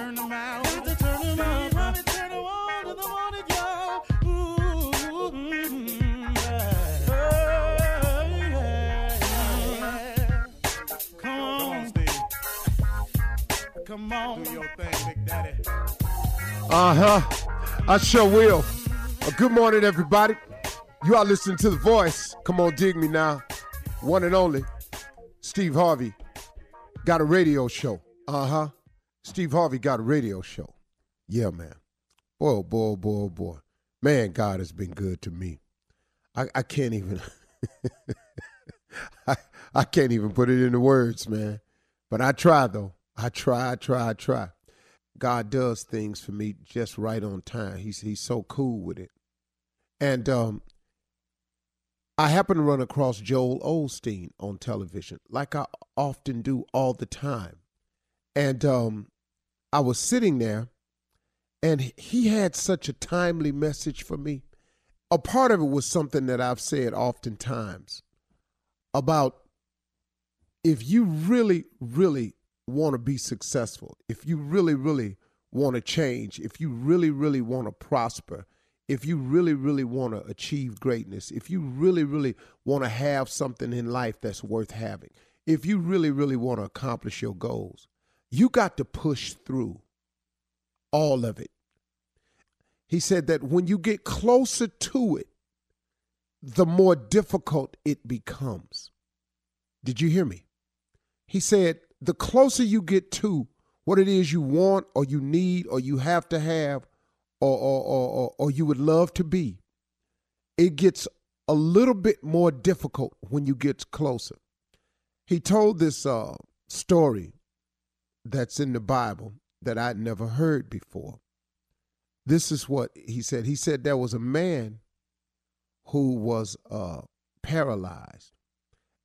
turn them out. Got to turn them up. Steve Harvey turn them on the morning, y'all. Ooh, yeah. Yeah, yeah. Come on, Steve. Come on. Do your thing, Big Daddy. Uh huh. I sure will. Uh, good morning, everybody. You are listening to The Voice. Come on, dig me now. One and only, Steve Harvey got a radio show. Uh huh. Steve Harvey got a radio show. Yeah, man. Boy, oh boy, oh boy, oh boy. Man, God has been good to me. I, I can't even. I, I can't even put it into words, man. But I try, though. I try, I try, I try. God does things for me just right on time. He's he's so cool with it. And um, I happen to run across Joel Osteen on television, like I often do all the time. And um, I was sitting there, and he had such a timely message for me. A part of it was something that I've said oftentimes about if you really, really want to be successful, if you really, really want to change, if you really, really want to prosper, if you really, really want to achieve greatness, if you really, really want to have something in life that's worth having, if you really, really want to accomplish your goals, you got to push through all of it. He said that when you get closer to it, the more difficult it becomes. Did you hear me? He said, the closer you get to what it is you want or you need or you have to have or, or, or, or, you would love to be, it gets a little bit more difficult when you get closer. He told this uh, story that's in the Bible that I'd never heard before. This is what he said. He said there was a man who was uh, paralyzed,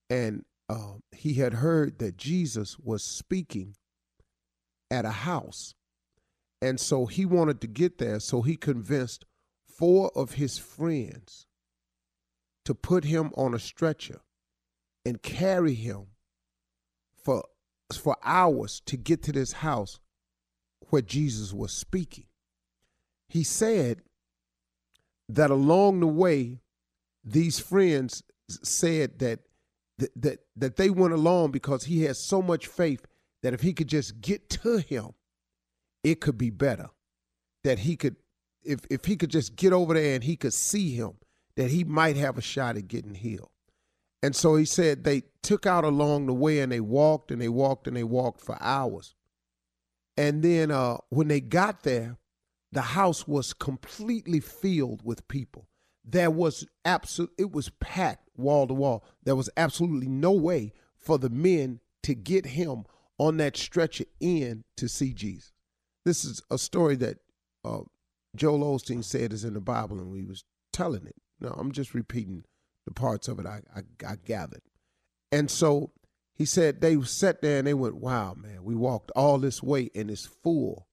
and uh, he had heard that Jesus was speaking at a house. And so he wanted to get there, so he convinced four of his friends to put him on a stretcher and carry him for, for hours to get to this house where Jesus was speaking. He said that along the way, these friends said that that that, they went along because he had so much faith that if he could just get to him, it could be better. That he could if if he could just get over there and he could see him, that he might have a shot at getting healed. And so he said they took out along the way and they walked and they walked and they walked for hours. And then uh, when they got there, the house was completely filled with people. There was absolute it was packed wall to wall. There was absolutely no way for the men to get him on that stretcher in to see Jesus. This is a story that uh, Joel Osteen said is in the Bible, and we was telling it. No, I'm just repeating the parts of it I, I, I gathered. And so he said they sat there and they went, "Wow, man, we walked all this way and it's full,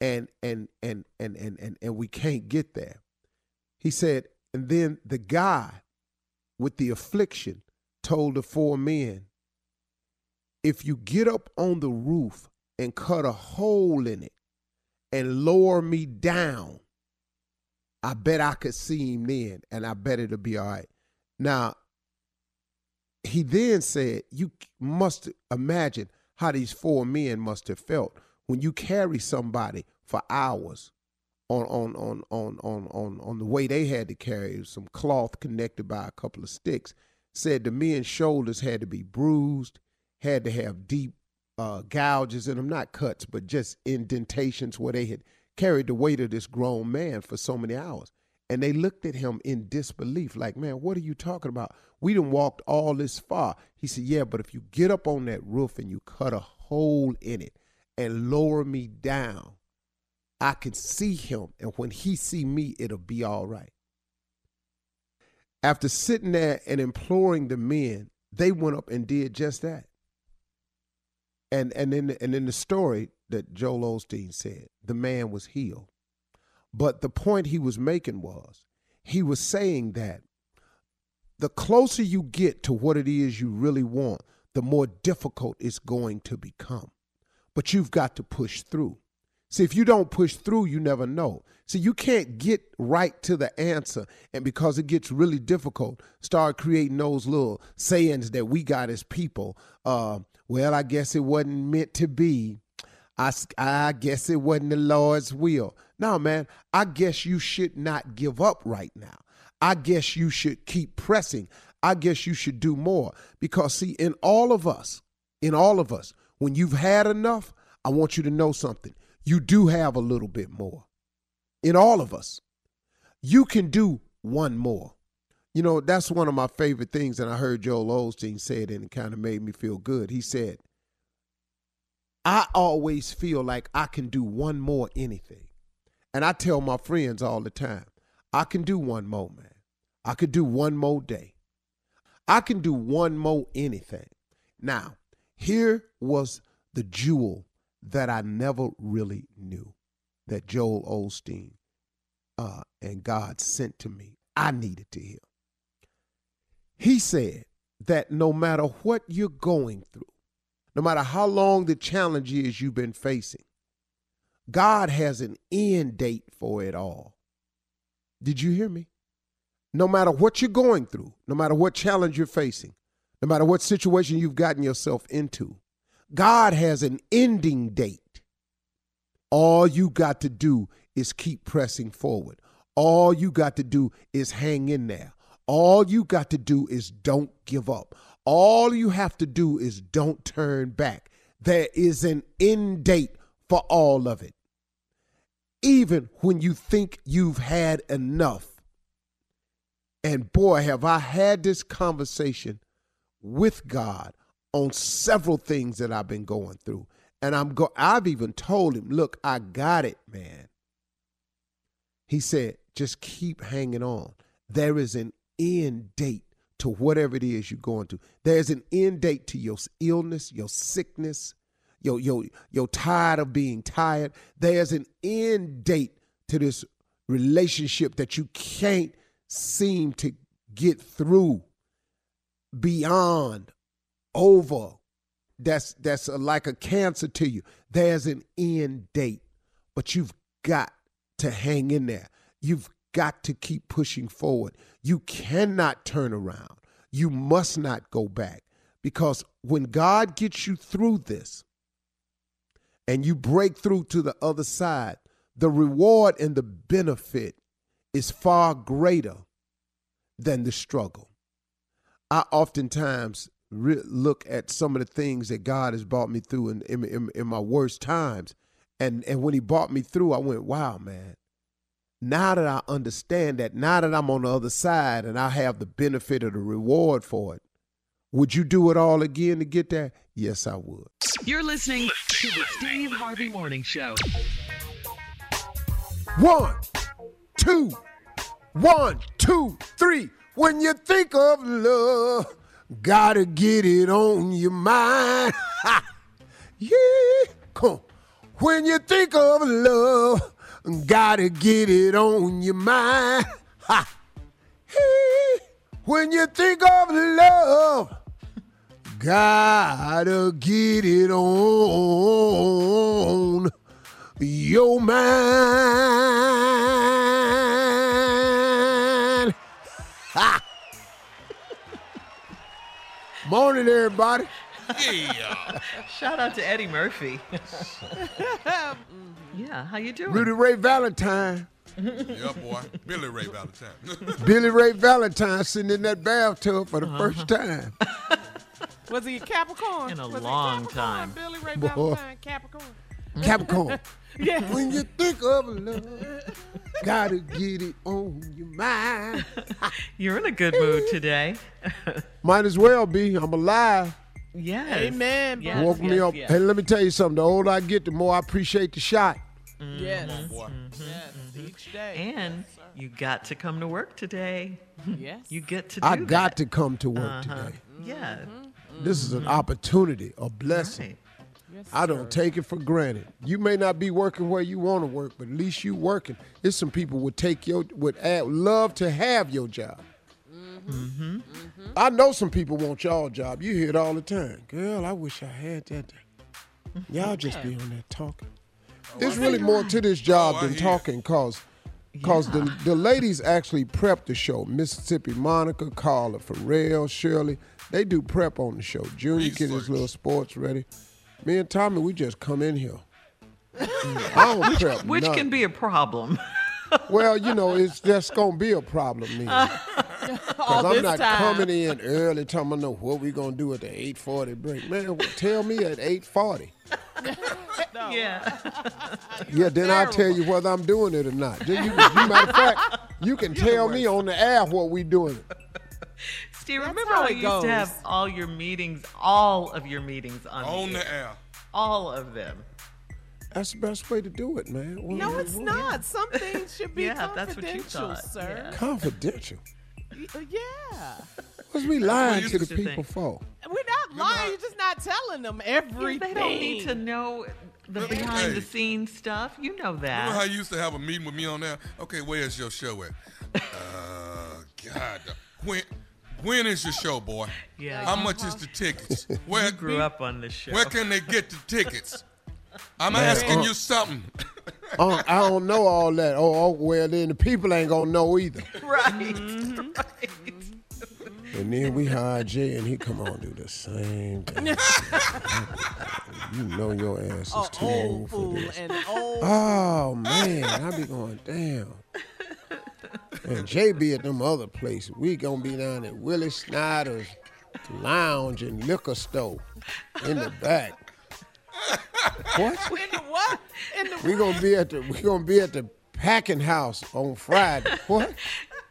and and and and and and, and we can't get there." He said, and then the guy with the affliction told the four men, "If you get up on the roof and cut a hole in it and lower me down, I bet I could see him then, and I bet it'll be all right." Now he then said, You must imagine how these four men must have felt when you carry somebody for hours on on on on on on, on the way they had to carry some cloth connected by a couple of sticks. Said the men's shoulders had to be bruised, had to have deep uh, gouges in them, not cuts, but just indentations where they had carried the weight of this grown man for so many hours. And they looked at him in disbelief, like, man, what are you talking about? We done walked all this far. He said, yeah, but if you get up on that roof and you cut a hole in it and lower me down, I can see him. And when he see me, it'll be all right. After sitting there and imploring the men, they went up and did just that. And and in and in the story that Joel Osteen said, the man was healed. But the point he was making was he was saying that the closer you get to what it is you really want, the more difficult it's going to become. But you've got to push through. See, if you don't push through, you never know. See, you can't get right to the answer, and because it gets really difficult, start creating those little sayings that we got as people. Uh, well, I guess it wasn't meant to be. I, I guess it wasn't the Lord's will. No, man, I guess you should not give up right now. I guess you should keep pressing. I guess you should do more. Because, see, in all of us, in all of us, when you've had enough, I want you to know something. You do have a little bit more. In all of us, you can do one more. You know, that's one of my favorite things, and I heard Joel Osteen say it, and it kind of made me feel good. He said, I always feel like I can do one more anything. And I tell my friends all the time, I can do one more, man. I could do one more day. I can do one more anything. Now, here was the jewel that I never really knew that Joel Osteen uh, and God sent to me. I needed to hear. He said that no matter what you're going through, no matter how long the challenge is you've been facing, God has an end date for it all. Did you hear me? No matter what you're going through, no matter what challenge you're facing, no matter what situation you've gotten yourself into, God has an ending date. All you got to do is keep pressing forward. All you got to do is hang in there. All you got to do is don't give up. All you have to do is don't turn back. There is an end date for all of it. Even when you think you've had enough. And boy, have I had this conversation with God on several things that I've been going through. And I'm go I've even told him, "Look, I got it, man." He said, "Just keep hanging on. There is an end date to whatever it is you're going through. There's an end date to your illness, your sickness, your your your tired of being tired. There's an end date to this relationship that you can't seem to get through beyond over that's that's a, like a cancer to you there's an end date but you've got to hang in there you've got to keep pushing forward you cannot turn around you must not go back because when god gets you through this and you break through to the other side the reward and the benefit is far greater than the struggle i oftentimes re- look at some of the things that God has brought me through in, in, in, in my worst times. And, and when he brought me through, I went, wow, man. Now that I understand that, now that I'm on the other side and I have the benefit of the reward for it, would you do it all again to get there? Yes, I would. You're listening to the Steve Harvey Morning Show. One, two, one, two, three. When you think of love, gotta get it on your mind. yeah, come on. When you think of love, gotta get it on your mind. Ha. Hey. When you think of love, gotta get it on your mind. Ha. Morning, everybody. Yeah. Shout out to Eddie Murphy. yeah, how you doing? Rudy Ray Valentine. yeah, boy. Billy Ray Valentine. Billy Ray Valentine sitting in that bathtub for the uh-huh. first time. Was he a Capricorn? In a Was long Capricorn? time. Billy Ray Boy. Valentine, Capricorn. Capricorn. Yeah. When you think of love, gotta get it on your mind. You're in a good mood today. Might as well be. I'm alive. Yes. Amen, bro. Yes, Woke me up. yes. Hey, let me tell you something. The older I get, the more I appreciate the shot. Mm-hmm. Yes. boy. Yes. Mm-hmm. Each day. And you got to come to work today. yes. You get to do I got that. to come to work Uh-huh. today. Yeah. This is an opportunity, a blessing. Right. Yes, I don't sir. take it for granted. You may not be working where you want to work, but at least you working. There's some people would take your would add, love to have your job. Mm-hmm. I know some people want y'all job. You hear it all the time. Girl, I wish I had that. Y'all just be on there talking. There's really more to this job Oh, than talking, cause cause the the ladies actually prep the show. Mississippi Monica, Carla, Ferrell, Shirley, they do prep on the show. Junior get his little sports ready. Me and Tommy, we just come in here. I don't prep Which nothing. can be a problem. Well, you know, it's just gonna be a problem then. Uh, Cause I'm not time. coming in early talking about know what we gonna do at the 840 break. Man, tell me at 840. yeah. Yeah, then I'll tell you whether I'm doing it or not. Then you, you matter of fact, you can tell me on the air what we doing. Steve, That's remember how how it you used to have all your meetings, all of your meetings on, On the the air. air. All of them. That's the best way to do it, man. Well, No, it's not. Some things should be Yeah, that's what you confidential, thought. sir. Confidential. Uh, Yeah. What's we lying to the to people think. for? We're not lying. You're just not telling them everything. they don't need to know the Hey. behind the scenes stuff. You know that. Remember how you used to have a meeting with me on there? Okay, where's your show at? Uh, God. When, when is your show, boy? Yeah. How much is the tickets? Where, You grew up on this show. where can they get the tickets? I'm Man, asking uh, you something. Oh, I don't know all that. Oh, oh, well, then the people ain't gonna know either. right. Mm-hmm. right. And then we hired Jay, and he come on do the same thing. you know your ass is Oh, too old old for this. and old. Oh man, I be going damn. And Jay be at them other places. We gonna be down at Willie Snyder's lounge and liquor store in the back. What? in the what? In the We gonna be at the we gonna be at the packing house on Friday. What?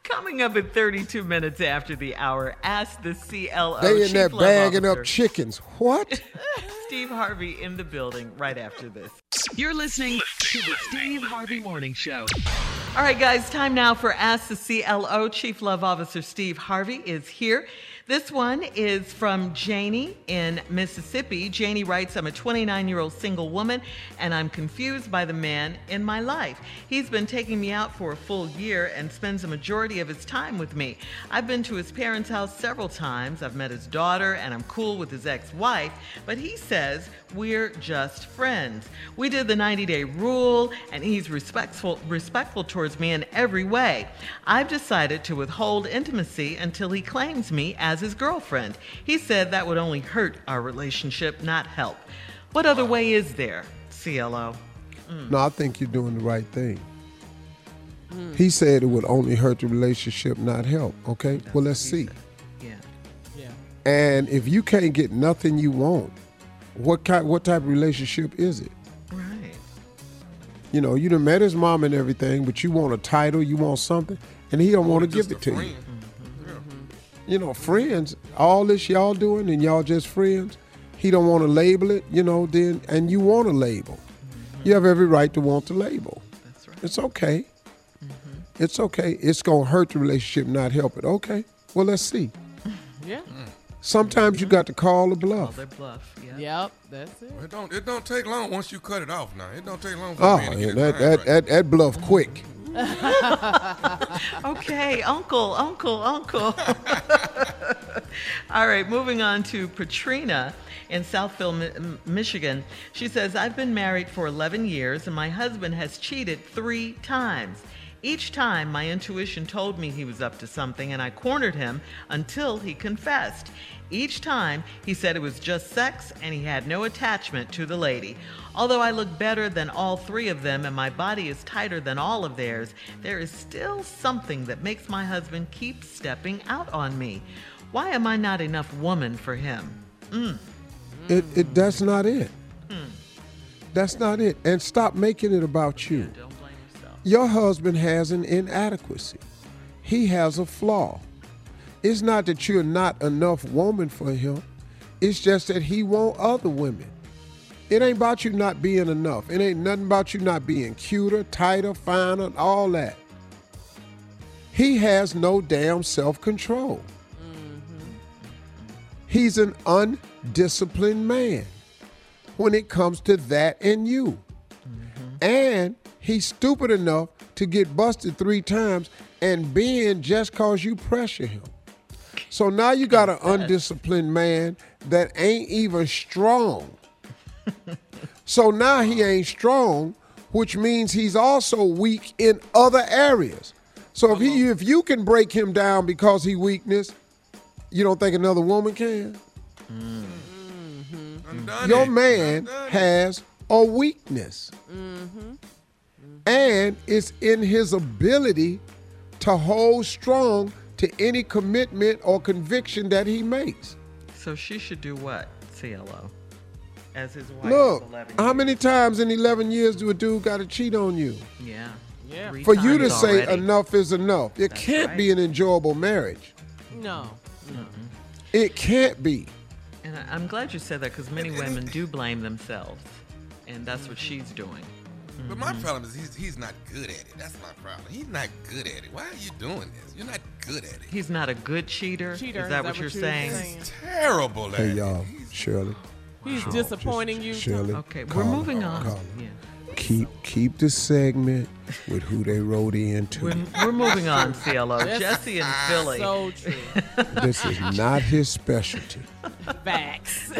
Coming up at 32 minutes after the hour, ask the CLO. They in there Love bagging up chickens. What? Steve Harvey in the building right after this. You're listening to the Steve Harvey Morning Show. All right, guys, time now for Ask the CLO. Chief Love Officer Steve Harvey is here. This one is from Janie in Mississippi. Janie writes, I'm a 29 year old single woman and I'm confused by the man in my life. He's been taking me out for a full year and spends a majority of his time with me. I've been to his parents' house several times. I've met his daughter and I'm cool with his ex wife, but he says we're just friends. We did the 90 day rule and he's respectful, respectful towards me in every way. I've decided to withhold intimacy until he claims me as his girlfriend. He said that would only hurt our relationship, not help. What other way is there, CLO? Mm. No, I think you're doing the right thing. He said it would only hurt the relationship, not help. Okay, well let's see. Yeah. yeah. And if you can't get nothing you want, what kind, what type of relationship is it? Right. You know, you done met his mom and everything, but you want a title, you want something, and he don't want to give it a to you. friend. Mm-hmm. Mm-hmm. Mm-hmm. You know, friends, all this y'all doing, and y'all just friends. He don't want to label it, you know. Then and you want a label, you have every right to want the label. That's right. It's okay. It's okay. It's gonna hurt the relationship, not help it. Okay. Well, let's see. Yeah. Mm. Sometimes you got to call a Call bluff. their bluff. Yeah. Yep. That's it. It don't. It don't take long once you cut it off. Now it don't take long for Oh, a yeah, that, that, right. that, that bluff quick. Okay, uncle, uncle, uncle. All right, moving on to Patrina in Southfield, Mi- M- Michigan. She says, I've been married for 11 years and my husband has cheated three times. Each time, my intuition told me he was up to something, and I cornered him until he confessed. Each time, he said it was just sex and he had no attachment to the lady. Although I look better than all three of them and my body is tighter than all of theirs, there is still something that makes my husband keep stepping out on me. Why am I not enough woman for him? Mm. It, it that's not it. That's not it. And stop making it about you. Don't blame yourself. Your husband has an inadequacy. He has a flaw. It's not that you're not enough woman for him. It's just that he want other women. It ain't about you not being enough. It ain't nothing about you not being cuter, tighter, finer, all that. He has no damn self-control. Mm-hmm. He's an undisciplined man when it comes to that and you. Mm-hmm. And he's stupid enough to get busted three times and bend just cause you pressure him. So now you got an undisciplined man that ain't even strong. so now he ain't strong, which means he's also weak in other areas. So if he if you can break him down because he weakness, you don't think another woman can? Undone Your man has a weakness. Mm-hmm. And it's in his ability to hold strong to any commitment or conviction that he makes. So she should do what, CLO? As his wife Look, 11 how years. many times in 11 years do a dude got to cheat on you? Yeah. Yeah. Three For you to say already. enough is enough. It That's can't be an enjoyable marriage. No. No. It can't be. And I, I'm glad you said that because many women do blame themselves, and that's what she's doing. But Mm-hmm. my problem is he's he's not good at it. That's my problem. He's not good at it. Why are you doing this? You're not good at it. He's not a good cheater. Cheater, Is that what you're saying? he's Terrible at Hey, it. y'all, He's- Shirley, He's disappointing you. Shirley. Okay, we're her, moving on. call her. Yeah. Keep keep the segment with who they wrote into. We're, we're moving on, CLO. Jesse and Philly. So true. This is not his specialty. Facts.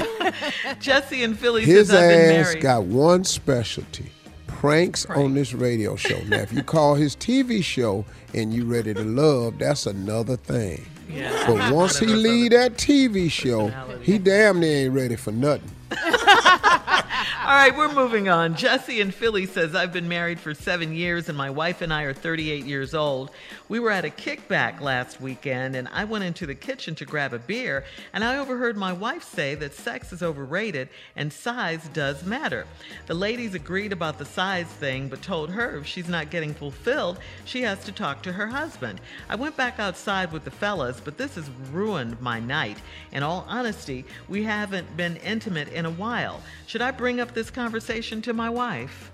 Jesse and Philly His says I've been ass got one specialty pranks on this radio show. Now, if you call his TV show and you ready to love, that's another thing. Yeah. But once he leave that TV show, he damn near ain't ready for nothing. All right, we're moving on. Jesse in Philly says, I've been married for seven years and my wife and I are 38 years old. We were at a kickback last weekend and I went into the kitchen to grab a beer and I overheard my wife say that sex is overrated and size does matter. The ladies agreed about the size thing but told her if she's not getting fulfilled, she has to talk to her husband. I went back outside with the fellas, but this has ruined my night. In all honesty, we haven't been intimate in a while. Should I bring up this conversation to my wife?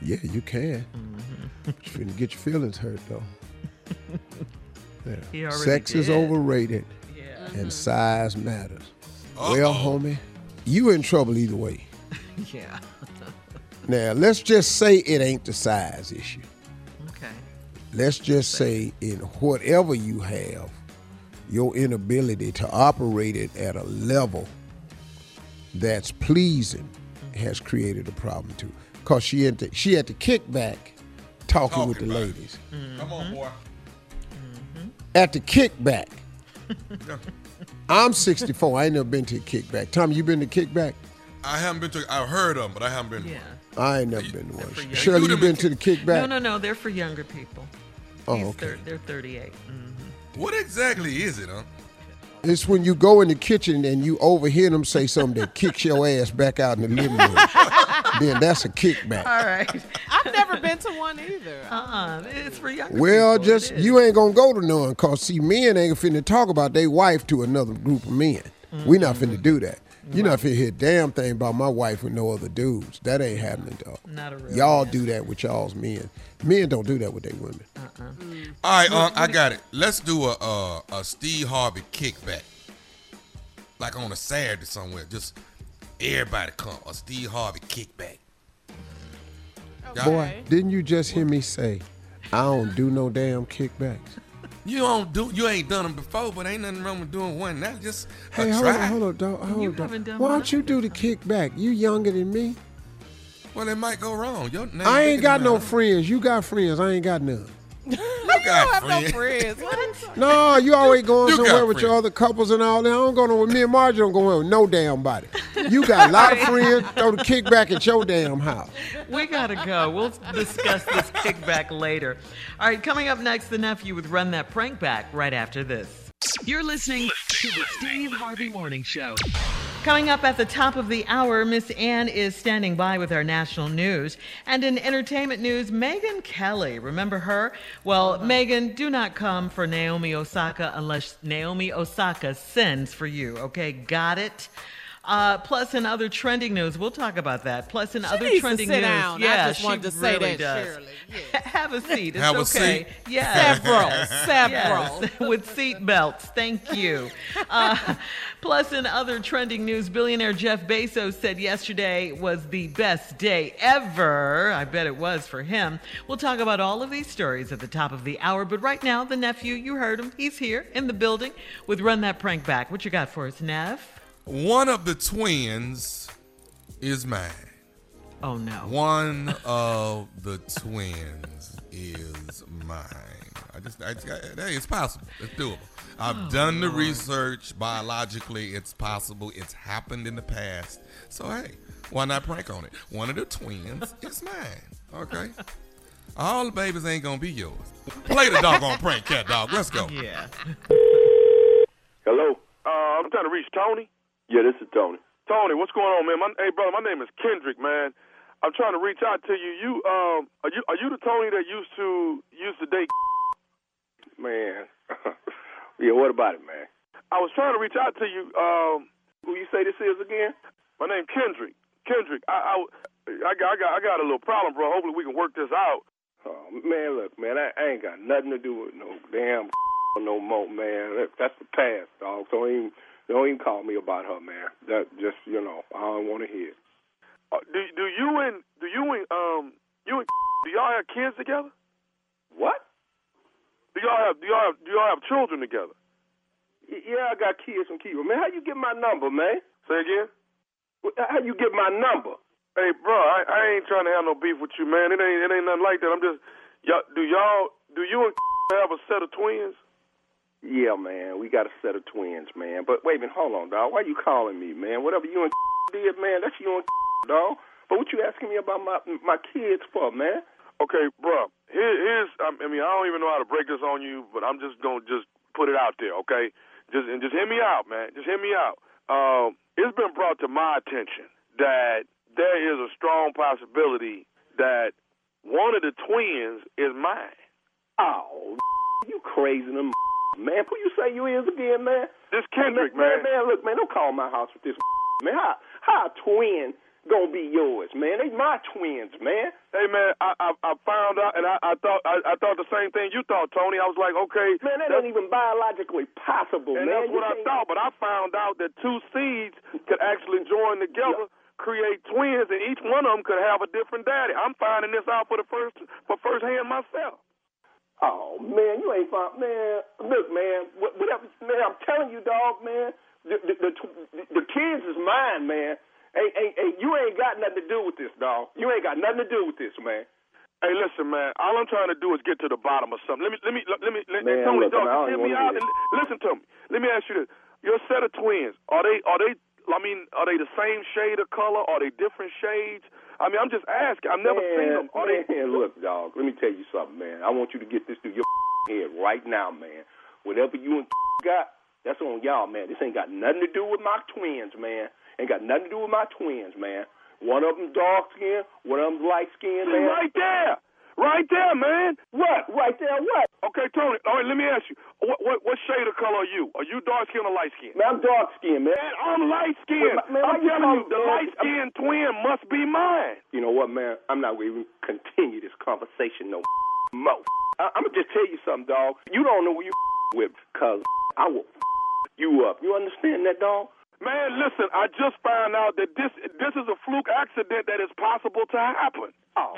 Yeah, you can. Mm-hmm. Finna get your feelings hurt, though. Yeah. He already Sex is overrated Yeah. and mm-hmm. size matters. Well, homie, you in trouble either way. Yeah. Now, let's just say it ain't the size issue. Okay. let's just say in whatever you have, your inability to operate it at a level that's pleasing mm-hmm. has created a problem too. Cause she had to, she had to kick back talking, with the Talking about it. ladies. Mm-hmm. Come on, boy. At the kickback, I'm 64. I ain't never been to a kickback. Tom, you been to kickback? I haven't been to. I've heard them, but I haven't been. to Yeah. one. I ain't never been to one. young- Shirley, You you been to the kickback? No, no, no. They're for younger people. Oh, He's okay. thir- they're 38. Mhm. What exactly is it, huh? It's when you go in the kitchen and you overhear them say something that kicks your ass back out in the living room. then that's a kickback. All right. I've never been to one either. Uh-uh. It's for younger Well, people. just you ain't gonna go to none, cause see, men ain't finna talk about their wife to another group of men. We not finna do that. You know, if you hear a damn thing about my wife with no other dudes, that ain't happening, dog. Not a real Y'all man. do that with y'all's men. Men don't do that with their women. All right, um, I got it. Let's do a, a a Steve Harvey kickback, like on a Saturday somewhere. Just everybody come a Steve Harvey kickback. Boy, didn't you just hear me say, I don't do no damn kickbacks? You don't do, you ain't done them before, but ain't nothing wrong with doing one now. Just a Hey, hold try. on, hold on, dog. Hold You on, dog. done Why don't you do the kickback? You younger than me. Well, it might go wrong. Your name I ain't got no friends. You got friends. I ain't got none. You I got don't have no friends. friends. What? No, you always going You somewhere with your other couples and all that. I don't go nowhere. Me and Margie don't go nowhere with no damn body. You got a lot of friends. Throw the kickback at your damn house. We gotta go. We'll discuss this kickback later. All right, coming up next, the nephew with Run That Prank Back right after this. You're listening to the Steve Harvey Morning Show. Coming up at the top of the hour, Miss Ann is standing by with our national news. And in entertainment news, Megyn Kelly. Remember her? Well, uh-huh. Megyn, do not come for Naomi Osaka unless Naomi Osaka sends for you. Okay, got it? Uh, plus, in other trending news, we'll talk about that. Plus, in other needs to trending sit news, down. I yeah, just wanted she to say really that, does. Shirley. Yeah. Have a seat. It's Have a okay. seat. Yes. Several. Several. Yes, with seat belts. Thank you. Uh, plus, in other trending news, billionaire Jeff Bezos said yesterday was the best day ever. I bet it was for him. We'll talk about all of these stories at the top of the hour. But right now, the nephew, you heard him. He's here in the building with Run That Prank Back. What you got for us, Nev? One of the twins is mine. Oh, no. One of the twins is mine. I just, I, I- hey, it's possible. It's doable. I've done the research biologically. It's possible. It's happened in the past. So hey, why not prank on it? One of the twins is mine. Okay. All the babies ain't gonna be yours. Play the doggone prank, cat dog. Let's go. Yeah. Hello. Uh, I'm trying to reach Tony. Yeah, this is Tony. Tony, what's going on, man? My, hey, brother, my name is Kendrick, man. I'm trying to reach out to you. You, um, are you are you the Tony that used to used to date? Man, yeah. What about it, man? I was trying to reach out to you. Um, who you say this is again? My name Kendrick. Kendrick. I, I, I got, I got, I got a little problem, bro. Hopefully we can work this out. Oh man, look, man, I, I ain't got nothing to do with no damn no more, man. That, that's the past, dog. So don't even, don't even call me about her, man. That just, you know, I don't want to hear. Uh, do do you and do you and um you and do y'all have kids together? What? Do y'all have do y'all have do y'all have children together? Yeah, I got kids from kids. Man, how you get my number, man? Say again. How you get my number? Hey, bro, I, I ain't trying to have no beef with you, man. It ain't it ain't nothing like that. I'm just y'all, do y'all do you and have a set of twins? Yeah, man, we got a set of twins, man. But wait a minute, hold on, dog. Why you calling me, man? Whatever you and did, man, that's you and dog. But what you asking me about my my kids for, man? Okay, bro. Here, here's I mean I don't even know how to break this on you, but I'm just gonna just put it out there, okay? Just and just hear me out, man. Just hear me out. Um, it's been brought to my attention that there is a strong possibility that one of the twins is mine. Oh, you crazy, them man. Who you say you is again, man? This Kendrick, man. Man, man, look, man, don't call my house with this man. How how a twin gonna be yours, man? They my twins, man. Hey, man, I I, I found out, and I, I thought I, I thought the same thing you thought, Tony. I was like, okay, man, that ain't even biologically possible, and man. that's You what I thought. But I found out that two seeds could actually join together. Create twins, and each one of them could have a different daddy. I'm finding this out for the first for first hand myself. Oh man, you ain't found man. Look, man, wh- whatever, man. I'm telling you, dog, man. The the the, the kids is mine, man. Hey, hey, hey, you ain't got nothing to do with this, dog. You ain't got nothing to do with this, man. Hey, listen, man. All I'm trying to do is get to the bottom of something. Let me, let me, let me, let, Man, Tony, look, dog, hear me out and listen to me. Let me ask you this: Your set of twins are they, are they? I mean, are they the same shade of color? Are they different shades? I mean, I'm just asking. I've never seen them. Are they? man, look, dog. Let me tell you something, man. I want you to get this through your head right now, man. Whatever you and got, that's on y'all, man. This ain't got nothing to do with my twins, man. Ain't got nothing to do with my twins, man. One of them dark skin, one of them light skin, See, man. right there, right there, man. What? Right there, what? Okay, Tony. All right, let me ask you. What what, what shade of color are you? Are you dark skin or light skin? Man, I'm dark skinned, man. Man, I'm light skinned. Man, man, I'm you telling you, the light skinned twin must be mine. You know what, man? I'm not going to even continue this conversation no more. I- I'm going to just tell you something, dog. You don't know who you with, because I will you up. You understand that, dog? Man, listen, I just found out that this this is a fluke accident that is possible to happen. Oh.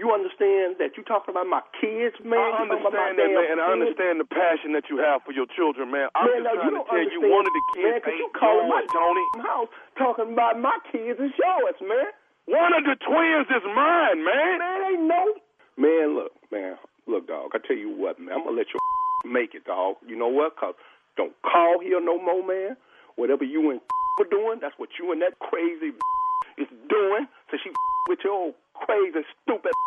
You understand that you talking about my kids, man? I You understand that, man, and I kids? understand the passion that you have for your children, man. I'm Man, just now, trying you to don't tell you, one of the man, kids 'cause you ain't calling my Tony. house talking about my kids is yours, man. One of the twins is mine, man. Man, ain't no. Man, look, man, look, dog. I tell you what, man. I'm gonna let you make it, dog. You know what? Cause don't call here no more, man. Whatever you and were doing, that's what you and that crazy is doing. So she with your old crazy, stupid.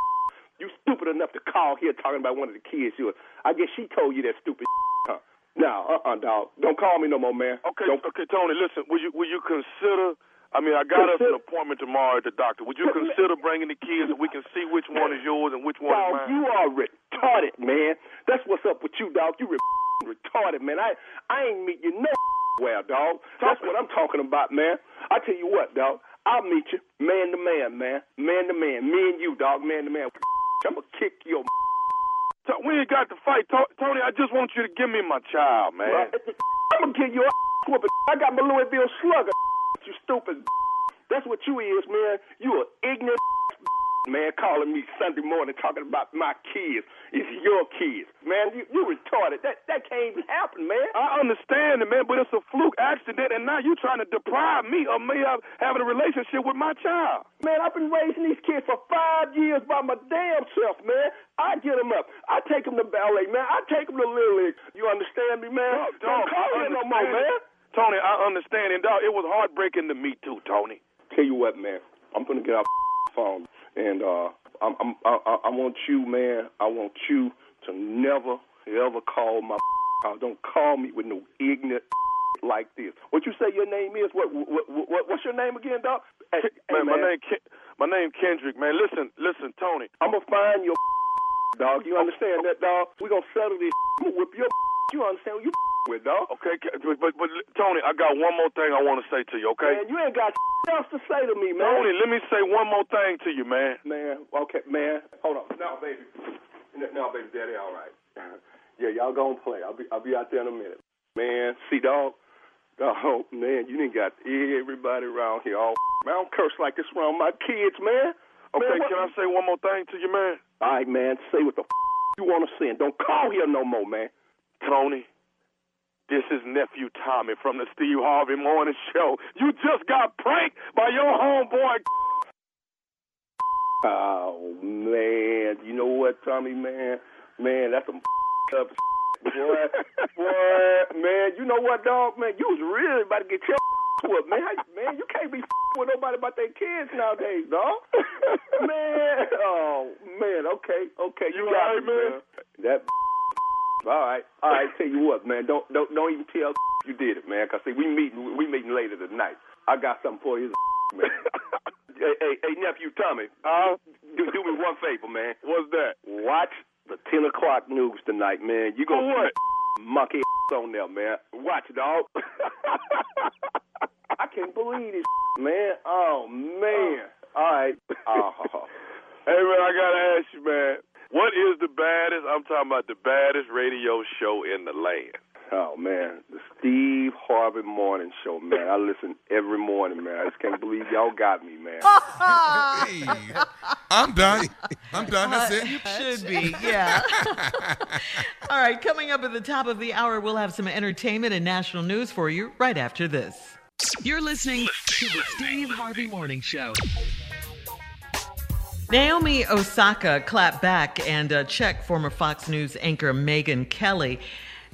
You stupid enough to call here talking about one of the kids yours. I guess she told you that stupid, huh? Now, uh-uh, dog. Don't call me no more, man. Okay, Don't okay, Tony. Listen, will you will you consider? I mean, I got us an appointment tomorrow at the doctor. Would you consider bringing the kids and we can see which one is yours and which one is Dog, mine? you are retarded, man. That's what's up with you, dog. You re- retarded, man. I I ain't meet you no well, dog. That's what I'm talking about, man. I tell you what, dog. I'll meet you man to man, man. Man to man. Me and you, dog. Man to man. I'm gonna kick your. We ain't got to fight, To- Tony. I just want you to give me my child, man. I'm gonna give you a whooping. I got my Louisville slugger. You stupid. That's what you is, man. You are ignorant. Man, calling me Sunday morning talking about my kids. It's your kids, man. You, you retarded. That that can't even happen, man. I understand it, man, but it's a fluke accident, and now you're trying to deprive me of me of having a relationship with my child. Man, I've been raising these kids for five years by my damn self, man. I get them up. I take them to ballet, man. I take them to Little League. You understand me, man? Dog, Don't call me no more, man. Tony, I understand, and dog, it was heartbreaking to me too, Tony. Tell you what, man. I'm gonna get our phone, and uh, I'm, I'm, I, I- want you, man. I want you to never ever call my house. Don't call me with no ignorant like this. What you say your name is? What, what, what what's your name again, dog? Hey, hey, man, my name, Ken- my name Kendrick. Man, listen, listen, Tony. I'm gonna find your dog. You understand that, dog? We gonna settle this. I'm gonna whip your. You understand you with, dog? Okay, but, but but Tony, I got one more thing I want to say to you. Okay, Man, you ain't got else to say to me, man. Tony, let me say one more thing to you, man. Man, okay, man. Hold on. Now, baby. Now, baby, daddy, all right. Yeah, y'all gonna play. I'll be I'll be out there in a minute. Man, see dog. Oh man, you didn't got everybody around here all man, I don't curse like this around my kids, man. Okay, Man, can I say one more thing to you, man? All right, man, say what the f- you wanna say and don't call here no more, man. Tony, this is nephew Tommy from the Steve Harvey Morning Show. You just got pranked by your homeboy. Oh man, you know what, Tommy, man? Man, that's some up boy. boy, man, you know what, dog, man? You was really about to get your whooped, man. Man, you can't be with nobody about their kids nowadays, dog. man, oh man, okay, okay, you, You got right, me, man. That all right, all right. Tell you what, man, don't don't don't even tell you did it, man. Cause see, we meeting we meeting later tonight. I got something for you, man. hey, hey, hey, nephew Tommy, Uh, do, do me one favor, man. what's that? Watch the 10 o'clock news tonight, man. You gonna what? monkey on there, man. Watch, dog. I can't believe this, man. Oh, man. All right. Oh. Hey man, I gotta ask you, man. What is the baddest? I'm talking about the baddest radio show in the land. Oh man, the Steve Harvey Morning Show, man. I listen every morning, man. I just can't believe y'all got me, man. Hey, I'm done. I'm done. That's Uh, it. You should be, yeah. All right, coming up at the top of the hour, we'll have some entertainment and national news for you right after this. You're listening to the Steve Harvey Morning Show. Naomi Osaka clapped back and uh, checked former Fox News anchor Megyn Kelly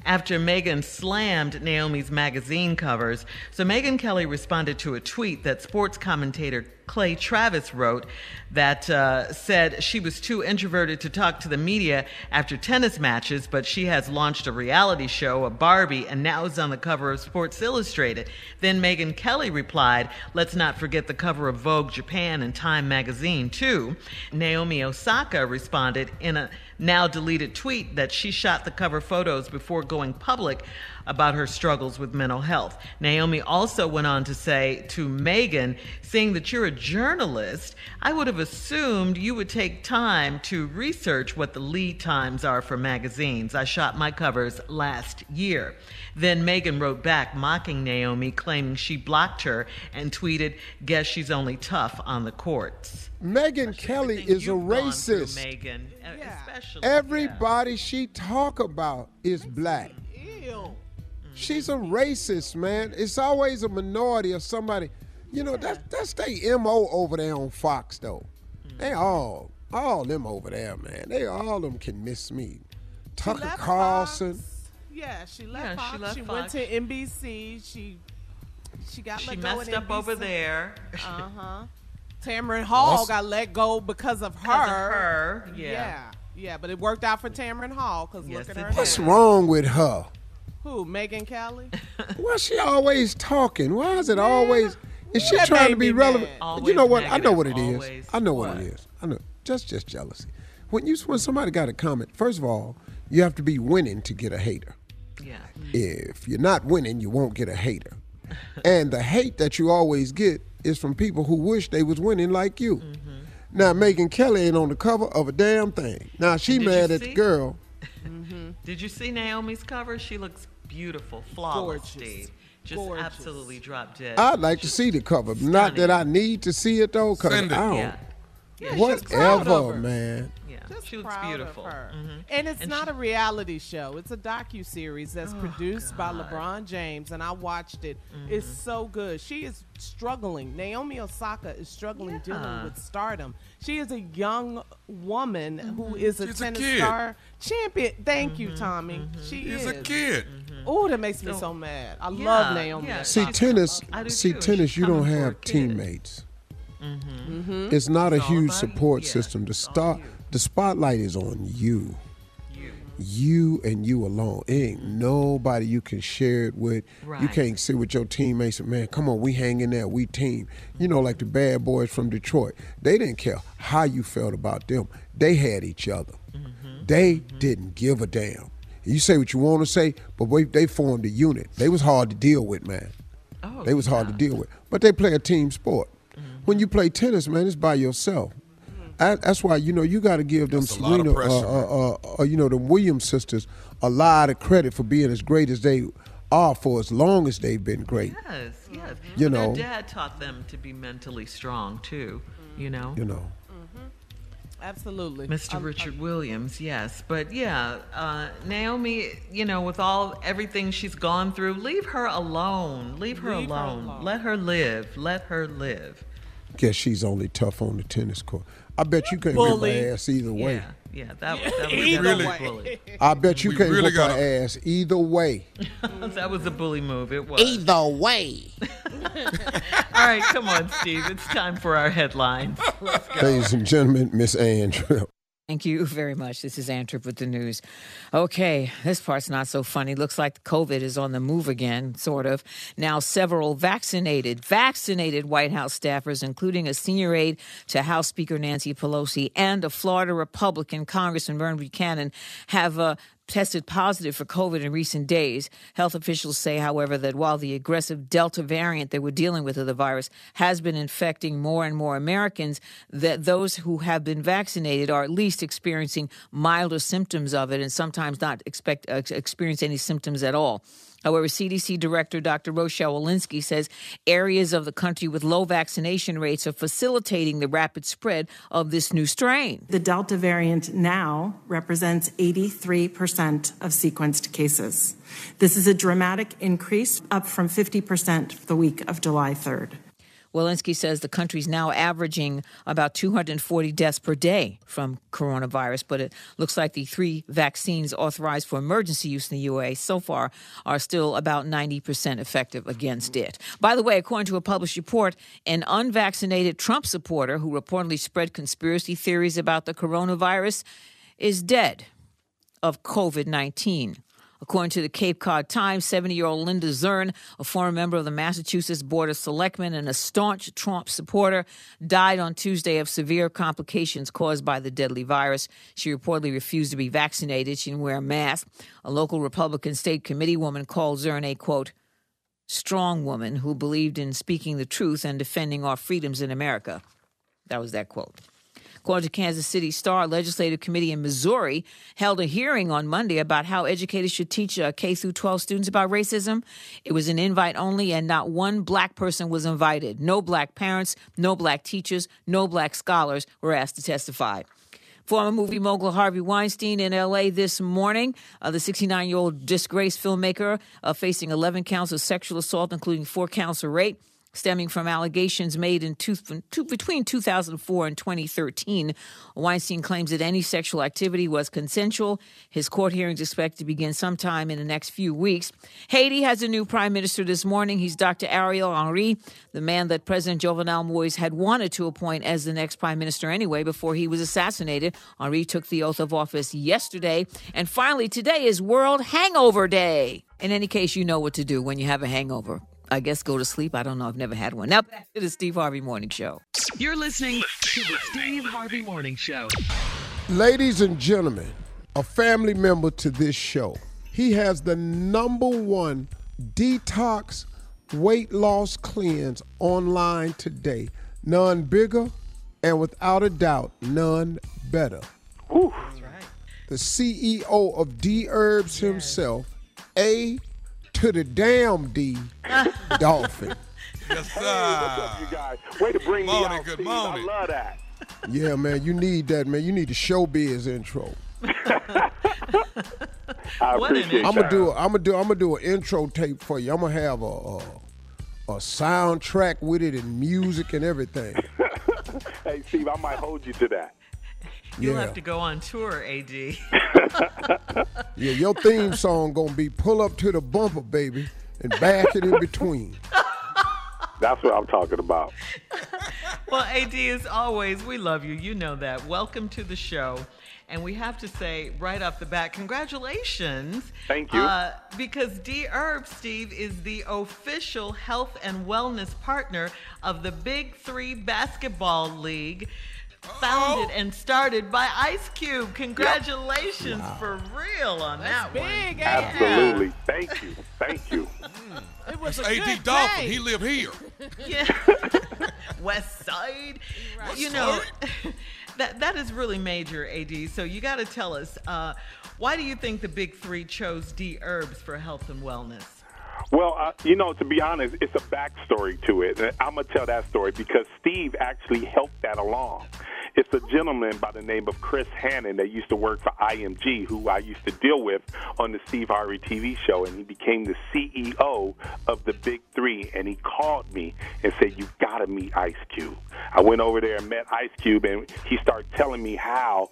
after Megyn slammed Naomi's magazine covers. So Megyn Kelly responded to a tweet that sports commentator Clay Travis wrote that uh, said she was too introverted to talk to the media after tennis matches, but she has launched a reality show, a Barbie, and now is on the cover of Sports Illustrated. Then Megyn Kelly replied, Let's not forget the cover of Vogue Japan and Time magazine, too. Naomi Osaka responded in a now deleted tweet that she shot the cover photos before going public about her struggles with mental health. Naomi also went on to say to Megan, seeing that you're a journalist, I would have assumed you would take time to research what the lead times are for magazines. I shot my covers last year. Then Megyn wrote back, mocking Naomi, claiming she blocked her, and tweeted, Guess she's only tough on the courts. Megyn Kelly is a you've through, racist. Megyn, uh, especially. Everybody she talk about is black. Ew. She's a racist, man. It's always a minority or somebody. You know, that's that's they MO over there on Fox though. They all all them over there, man. They all them can miss me. Tucker left Carlson. Fox. Yeah, she left Yeah, she Fox. left She went to NBC. She she got She let go messed at up over there. Uh huh. Tamron Hall Lost- got let go because of her. Because of her, yeah. yeah. Yeah, but it worked out for Tamron Hall because Yes, look at her. What's now. wrong with her? Who? Megyn Kelly? Why is she always talking? Why is it always? Is she that trying to be relevant? you know what? I know what it is. always. I know what, What? it is. I know. Just just jealousy. When you when somebody got a comment, first of all, you have to be winning to get a hater. Yeah. If you're not winning, you won't get a hater. and the hate that you always get is from people who wish they was winning like you. Mm-hmm. Now Megyn Kelly ain't on the cover of a damn thing. Now she Did mad at the see? girl. Did you see Naomi's cover? She looks beautiful, flawless, Gorgeous. Steve. Just Gorgeous. absolutely drop dead. I'd like to see the cover. Not that I need to see it though, cause I Send it. don't. yeah. Yeah, she's proud of Whatever, man. Yeah, Just she looks beautiful. Of her. Mhm. And it's And not she- a reality show. It's a docu series that's Oh, produced by LeBron James, and I watched it. It's Mm-hmm. so good. She is struggling. Naomi Osaka is struggling dealing with stardom. She is a young woman who is a She's tennis kid. star champion. Thank Mm-hmm. you, Tommy. She He's is. a kid. Oh, that makes me so mad. I love Naomi. yeah. See, tennis. See, too. tennis. You don't coming for a have kid. teammates. It's not a It's all huge support. Yeah, system. The it's all star, you. The spotlight is on you. You. You and you alone. It ain't nobody you can share it with. You can't sit with your teammates and man, come on, we hang in there, we team. You know, like the bad boys from Detroit. They didn't care how you felt about them. They had each other. Mm-hmm. They didn't give a damn. You say what you want to say, but they formed a unit. They was hard to deal with, man. Oh, They was hard to deal with. But they play a team sport. Mm-hmm. When you play tennis, man, it's by yourself. I, that's why you know you got to give them That's a lot of Serena, pressure, uh, uh, uh, uh, you know, the Williams sisters a lot of credit for being as great as they are for as long as they've been great. Yes, yes. You But know. their dad taught them to be mentally strong too. You know. You know, Absolutely. Mr. I- Richard Williams, yes, but yeah, uh, Naomi, you know, with all everything she's gone through, leave her alone. Leave her, Leave her alone. alone. Let her live. Let her live. guess she's only tough on the tennis court. I bet you can't Bully. whip her ass either way. Yeah, yeah, that was that was Either definitely way. bully. I bet you We can't really whip gotta- ass either way. that was a bully move. It was. Either way. All right, come on, Steve. It's time for our headlines. Let's go. Ladies and gentlemen, Miss Ann Tripp. Thank you very much. This is Ann Tripp with the news. Okay, this part's not so funny. Looks like COVID is on the move again, sort of. Now, several vaccinated, vaccinated White House staffers, including a senior aide to House Speaker Nancy Pelosi and a Florida Republican Congressman Vern Buchanan, have uh, tested positive for COVID in recent days. Health officials say, however, that while the aggressive Delta variant that we're dealing with of the virus has been infecting more and more Americans, that those who have been vaccinated are at least experiencing milder symptoms of it and sometimes not expect, uh, experience any symptoms at all. However, CDC Director Dr. Rochelle Walensky says areas of the country with low vaccination rates are facilitating the rapid spread of this new strain. The Delta variant now represents 83% of sequenced cases. This is a dramatic increase, up from 50% the week of July 3rd. Walensky says the country's now averaging about 240 deaths per day from coronavirus, but it looks like the three vaccines authorized for emergency use in the UAE so far are still about 90% effective against it. By the way, according to a published report, an unvaccinated Trump supporter who reportedly spread conspiracy theories about the coronavirus is dead of COVID 19. According to the Cape Cod Times, 70 year old Linda Zern, a former member of the Massachusetts Board of Selectmen and a staunch Trump supporter, died on Tuesday of severe complications caused by the deadly virus. She reportedly refused to be vaccinated. She didn't wear a mask. A local Republican state committee woman called Zern a quote, strong woman who believed in speaking the truth and defending our freedoms in America. That was that quote. According to Kansas City Star, legislative committee in Missouri held a hearing on Monday about how educators should teach uh, K through 12 students about racism. It was an invite only, and not one black person was invited. No black parents, no black teachers, no black scholars were asked to testify. Former movie mogul Harvey Weinstein in L.A. this morning. Uh, the 69 year old disgraced filmmaker uh, facing 11 counts of sexual assault, including four counts of rape stemming from allegations made in two, two, between 2004 and 2013. Weinstein claims that any sexual activity was consensual. His court hearings expected to begin sometime in the next few weeks. Haiti has a new prime minister this morning. He's Dr. Ariel Henry, the man that President Jovenel Moise had wanted to appoint as the next prime minister anyway before he was assassinated. Henry took the oath of office yesterday. And finally, today is World Hangover Day. In any case, you know what to do when you have a hangover I guess go to sleep. I don't know. I've never had one. Now back to the Steve Harvey Morning Show. You're listening to the Steve Harvey Morning Show. Ladies and gentlemen, a family member to this show. He has the number one detox weight loss cleanse online today. None bigger and without a doubt, none better. Whew. The CEO of D Herbs himself, A to the damn D Dolphin. Yes, Hey, what's up, you guys? Way to bring me Morning, out, good Steve. morning. I love that. Yeah, man, you need that, man. You need the showbiz intro. I What an appreciate I'm gonna do. A, I'm gonna do. I'm gonna do an intro tape for you. I'm gonna have a, a a soundtrack with it and music and everything. Hey, Steve, I might hold you to that. You'll yeah, have to go on tour, AD. yeah. Your theme song gonna be "Pull Up to the Bumper, Baby," and back it in between. That's what I'm talking about. Well, AD, as always, we love you. You know that. Welcome to the show. And we have to say right off the bat, congratulations. Thank you. Uh, because D Herb, Steve, is the official health and wellness partner of the Big Three Basketball League, founded and started by Ice Cube. Congratulations for real on that one. Big, Absolutely. Thank you. Thank you. It was a AD good Dolphin, day. he lived here. Yeah. West Side. Well, you know, that that is really major, AD. So you got to tell us, uh, why do you think the big three chose D Herbs for health and wellness? Well, uh, you know, to be honest, it's a backstory to it. I'm going to tell that story because Steve actually helped that along. It's a gentleman by the name of Chris Hannon that used to work for IMG, who I used to deal with on the Steve Harvey TV show, and he became the CEO of the Big Three. And he called me and said, "You've got to meet Ice Cube." I went over there and met Ice Cube, and he started telling me how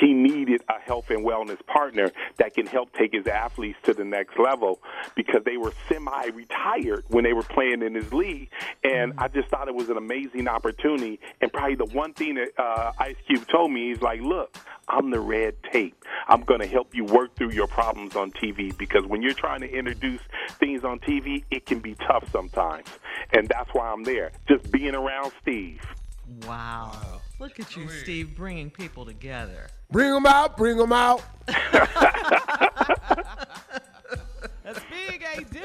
he needed a health and wellness partner that can help take his athletes to the next level because they were semi retired when they were playing in his league. And I just thought it was an amazing opportunity. And probably the one thing that uh, Ice Cube told me, he's like, look, I'm the red tape. I'm going to help you work through your problems on TV because when you're trying to introduce things on TV, it can be tough sometimes. And that's why I'm there, just being around Steve. Wow. Look at you, Steve, bringing people together. Bring them out. Bring them out. That's big, AD.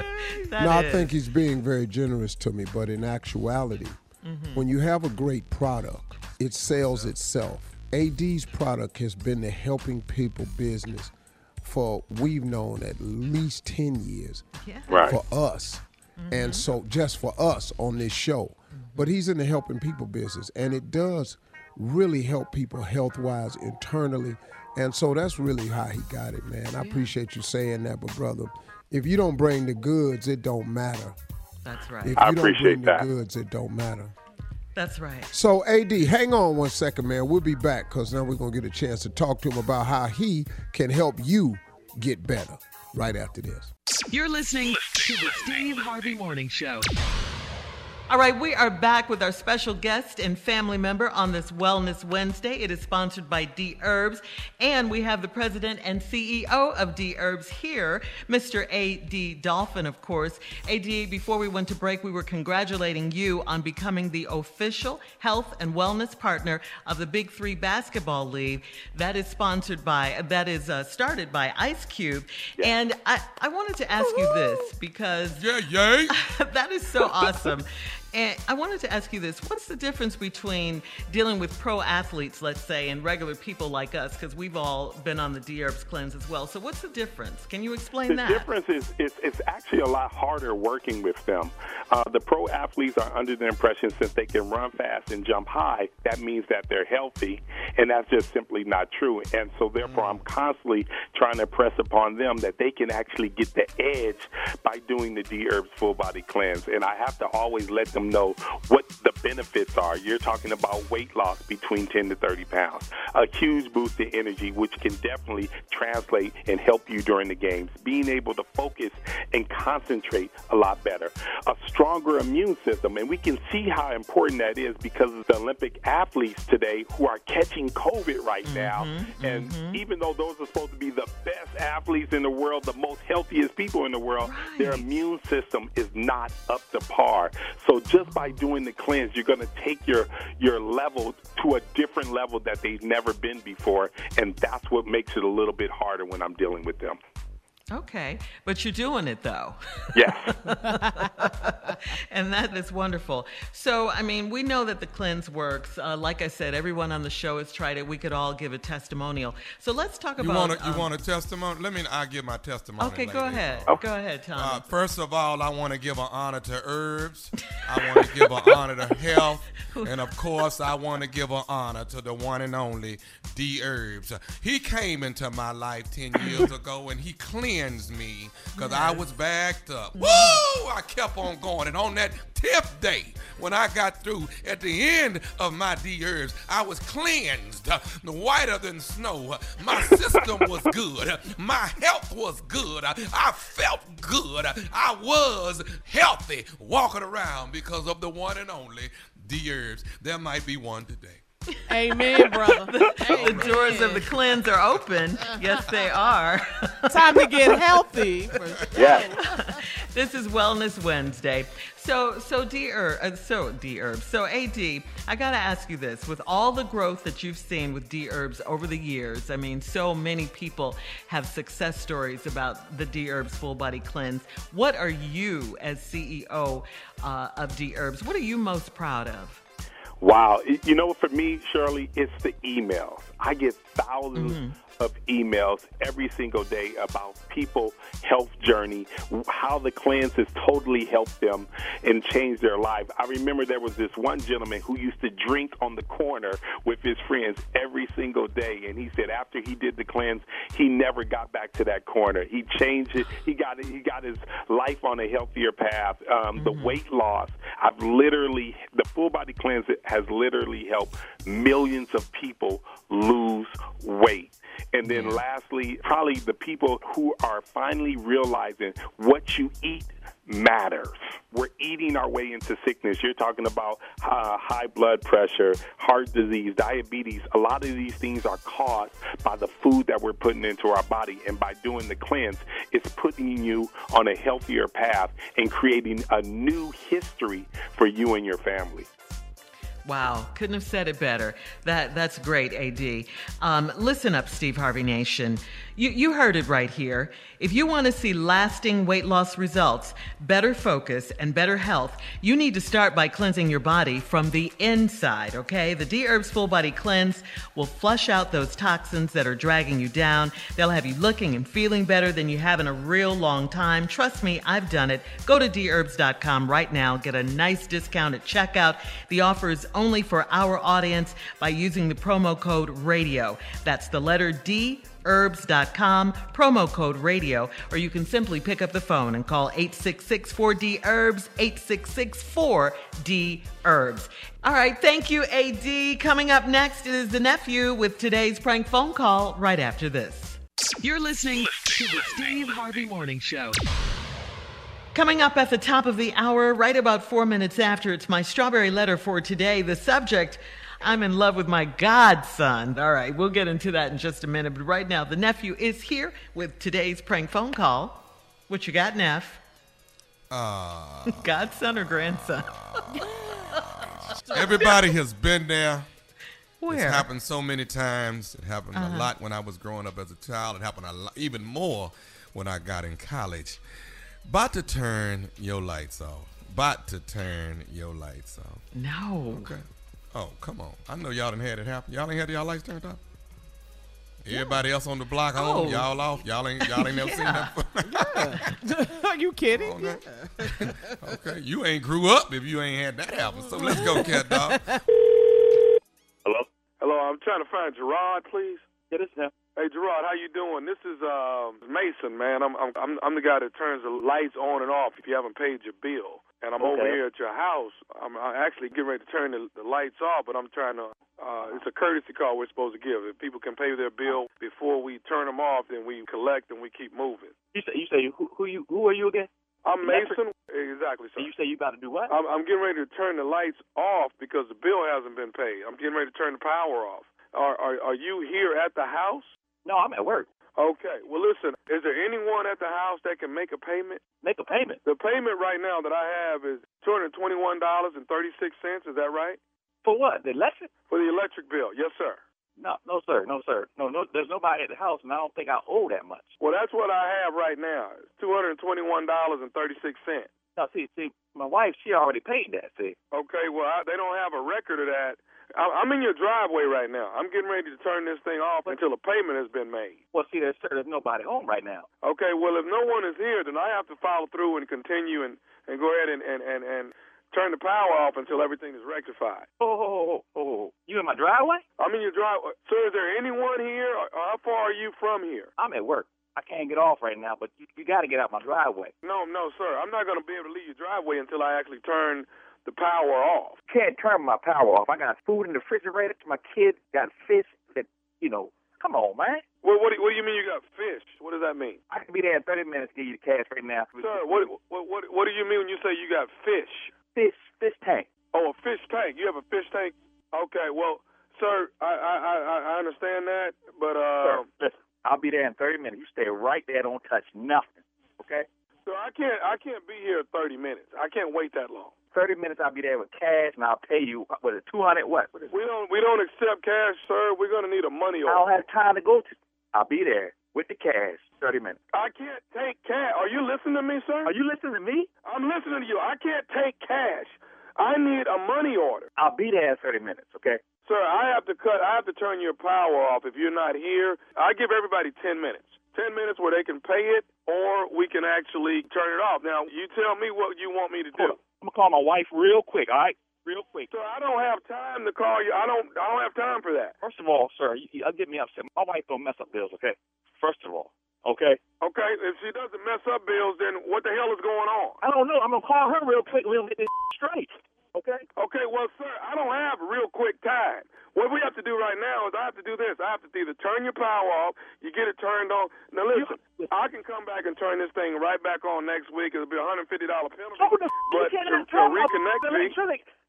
That no, I think he's being very generous to me, but in actuality, mm-hmm. when you have a great product, it sells itself. AD's product has been the helping people business for we've known at least 10 years Yeah. Right. for us. And mm-hmm. so just for us on this show. But he's in the helping people business and it does really help people health wise internally. And so that's really how he got it, man. I appreciate you saying that, but brother, if you don't bring the goods, it don't matter. That's right. If you I don't appreciate bring that. the goods, it don't matter. That's right. So, AD, hang on one second, man. We'll be back because now we're going to get a chance to talk to him about how he can help you get better right after this. You're listening to the Steve Harvey Morning Show. All right, we are back with our special guest and family member on this Wellness Wednesday. It is sponsored by D Herbs, and we have the president and CEO of D Herbs here, Mr. A.D. Dolphin, of course. A.D., before we went to break, we were congratulating you on becoming the official health and wellness partner of the Big Three Basketball League. That is sponsored by, that is uh, started by Ice Cube. And I, I wanted to ask you this because Yeah, yay. that is so awesome. And I wanted to ask you this what's the difference between dealing with pro athletes, let's say, and regular people like us? Because we've all been on the D Herbs cleanse as well. So, what's the difference? Can you explain The that? The difference is it's, it's actually a lot harder working with them. Uh, the pro athletes are under the impression since they can run fast and jump high, that means that they're healthy, and that's just simply not true. And so, therefore, I'm constantly trying to press upon them that they can actually get the edge by doing the D Herbs full body cleanse. And I have to always let them know what the benefits are. You're talking about weight loss between 10 to 30 pounds, a huge boost in energy, which can definitely translate and help you during the games. Being able to focus and concentrate a lot better. A stronger immune system, and we can see how important that is because of the Olympic athletes today who are catching COVID right mm-hmm, now. Mm-hmm. And even though those are supposed to be the best athletes in the world, the most healthiest people in the world, their immune system is not up to par. So just by doing the cleanse, you're going to take your your level to a different level that they've never been before, and that's what makes it a little bit harder when I'm dealing with them. Okay, but you're doing it though. Yes. and that is wonderful. So, I mean, we know that the cleanse works. Uh, like I said, everyone on the show has tried it. We could all give a testimonial. So let's talk You about. want a, you um, want a testimony? Let me. I give my testimony. Okay, go later. ahead. Go ahead, Tom. Uh, first of all, I want to give an honor to herbs. I want to give an honor to health, and of course, I want to give an honor to the one and only D Herbs. He came into my life ten years ago, and he cleansed me because I was backed up. Mm. Woo! I kept on going, and on that tenth day, when I got through at the end of my D Herbs, I was cleansed, whiter than snow. My system was good. My health was good. I felt good. I was healthy walking around because of the one and only D Herbs. There might be one today. Amen, brother. the doors of the cleanse are open. Yes, they are. Time to get healthy. Yes. this is Wellness Wednesday. So, so D Herb, uh, so D Herbs, so AD, I gotta ask you this: with all the growth that you've seen with D Herbs over the years, I mean, so many people have success stories about the D Herbs Full Body Cleanse. What are you, as CEO uh, of D Herbs, what are you most proud of? Wow. You know, for me, Shirley, it's the emails. I get 1000s of emails every single day about people' health journey, how the cleanse has totally helped them and changed their life. I remember there was this one gentleman who used to drink on the corner with his friends every single day, and he said after he did the cleanse, he never got back to that corner. He changed it. He got he got his life on a healthier path. Um, The weight loss. I've literally the full body cleanse has literally helped millions of people lose weight. And then lastly, probably the people who are finally realizing what you eat matters. We're eating our way into sickness. You're talking about uh, high blood pressure, heart disease, diabetes. A lot of these things are caused by the food that we're putting into our body. And by doing the cleanse, it's putting you on a healthier path and creating a new history for you and your family. Wow, couldn't have said it better. That that's great, AD. Um, listen up, Steve Harvey Nation. You you heard it right here. If you want to see lasting weight loss results, better focus, and better health, you need to start by cleansing your body from the inside. Okay, the D Herbs Full Body Cleanse will flush out those toxins that are dragging you down. They'll have you looking and feeling better than you have in a real long time. Trust me, I've done it. Go to dherbs.com right now. Get a nice discount at checkout. The offer is only for our audience by using the promo code radio. That's the letter D herbs.com, promo code radio, or you can simply pick up the phone and call 866 4D Herbs, 866 4D Herbs. All right, thank you, AD. Coming up next is the nephew with today's prank phone call right after this. You're listening to the Steve Harvey Morning Show. Coming up at the top of the hour, right about four minutes after, it's my strawberry letter for today. The subject I'm in love with my godson. All right, we'll get into that in just a minute. But right now, the nephew is here with today's prank phone call. What you got, Neff? Uh, godson or grandson? everybody has been there. Where? It's happened so many times. It happened Uh-huh. a lot when I was growing up as a child. It happened a lot, even more when I got in college. About to turn your lights off. About to turn your lights off. No. Okay. Oh, come on. I know y'all done had it happen. Y'all ain't had y'all lights turned off? Everybody else on the block home, Oh. y'all off. Y'all ain't y'all ain't never seen that. yeah. Are you kidding? okay, you ain't grew up if you ain't had that happen. So let's go, cat dog. Hello? Hello, I'm trying to find Gerard, please. Yeah, this is him. Hey, Gerard, how you doing? This is um, Mason, man. I'm, I'm I'm the guy that turns the lights on and off if you haven't paid your bill. And I'm over here at your house. I'm, I'm actually getting ready to turn the, the lights off, but I'm trying to. Uh, it's a courtesy call we're supposed to give. If people can pay their bill before we turn them off, then we collect and we keep moving. You say you say who, who you who are you again? I'm Mason. Exactly, So you say you about to do what? I'm, I'm getting ready to turn the lights off because the bill hasn't been paid. I'm getting ready to turn the power off. Are are, are you here at the house? No, I'm at work. Okay. Well, listen. Is there anyone at the house that can make a payment? Make a payment The payment right now that I have is two hundred twenty-one dollars and thirty-six cents. Is that right? for what? The electric? For the electric bill? Yes, sir. No, no, sir, no, sir, no, no. There's nobody at the house, and I don't think I owe that much. Well, that's what I have right now. It's two hundred twenty-one dollars and thirty-six cents. No, see, see, my wife, she already paid that. See, Okay. Well, I, they don't have a record of that. I, I'm in your driveway right now. I'm getting ready to turn this thing off until a payment has been made. well, see, there's sir, there's nobody home right now. Okay, well, if no one is here, then I have to follow through and continue and, and go ahead and, and, and, and turn the power off until everything is rectified. Oh, oh, oh, oh, oh. oh. you in my driveway? I'm in your driveway. Sir, is there anyone here? Or, or how far are you from here? I'm at work. I can't get off right now, but you, you got to get out my driveway. No, no, sir. I'm not going to be able to leave your driveway until I actually turn the power off. Can't turn my power off. I got food in the refrigerator. My kids got fish that, you know. Come on, man. What, what, do, what do you mean you got fish? What does that mean? I can be there in 30 minutes to give you the cash right now. Sir, what, what, what, what do you mean when you say you got fish? Fish, fish tank. Oh, a fish tank. You have a fish tank? Okay, well, sir, I I I, I understand that, but Uh, Sir, listen, I'll be there in 30 minutes. You stay right there. Don't touch nothing. Okay? so I can't I can't be here 30 minutes. I can't wait that long. 30 minutes, I'll be there with cash, and I'll pay you, uh, what is it, 200 what? what? We don't we don't accept cash, sir. We're gonna need a money order. I don't have time to go to. I'll be there with the cash. 30 minutes. I can't take cash. Are you listening to me, sir? Are you listening to me? I'm listening to you. I can't take cash. I need a money order. I'll be there in 30 minutes, okay? Sir, I have to cut. I have to turn your power off if you're not here. I give everybody ten minutes. Ten minutes where they can pay it, or we can actually turn it off. Now, you tell me what you want me to do. I'm to call my wife real quick, all right? Real quick. Sir, I don't have time to call you. I don't. I don't have time for that. First of all, sir, you, you, get me upset. My wife don't mess up bills, okay? First of all, okay? Okay, if she doesn't mess up bills, then what the hell is going on? I don't know. I'm going to call her real quick. We'll get this straight, okay? Okay, well, sir, I don't have real quick time. What we have to do right now is I have to do this. I have to either turn your power off, you get it turned on. Now listen, I can come back and turn this thing right back on next week. It'll be a hundred fifty dollar penalty. So the but you to, can't to turn reconnect me.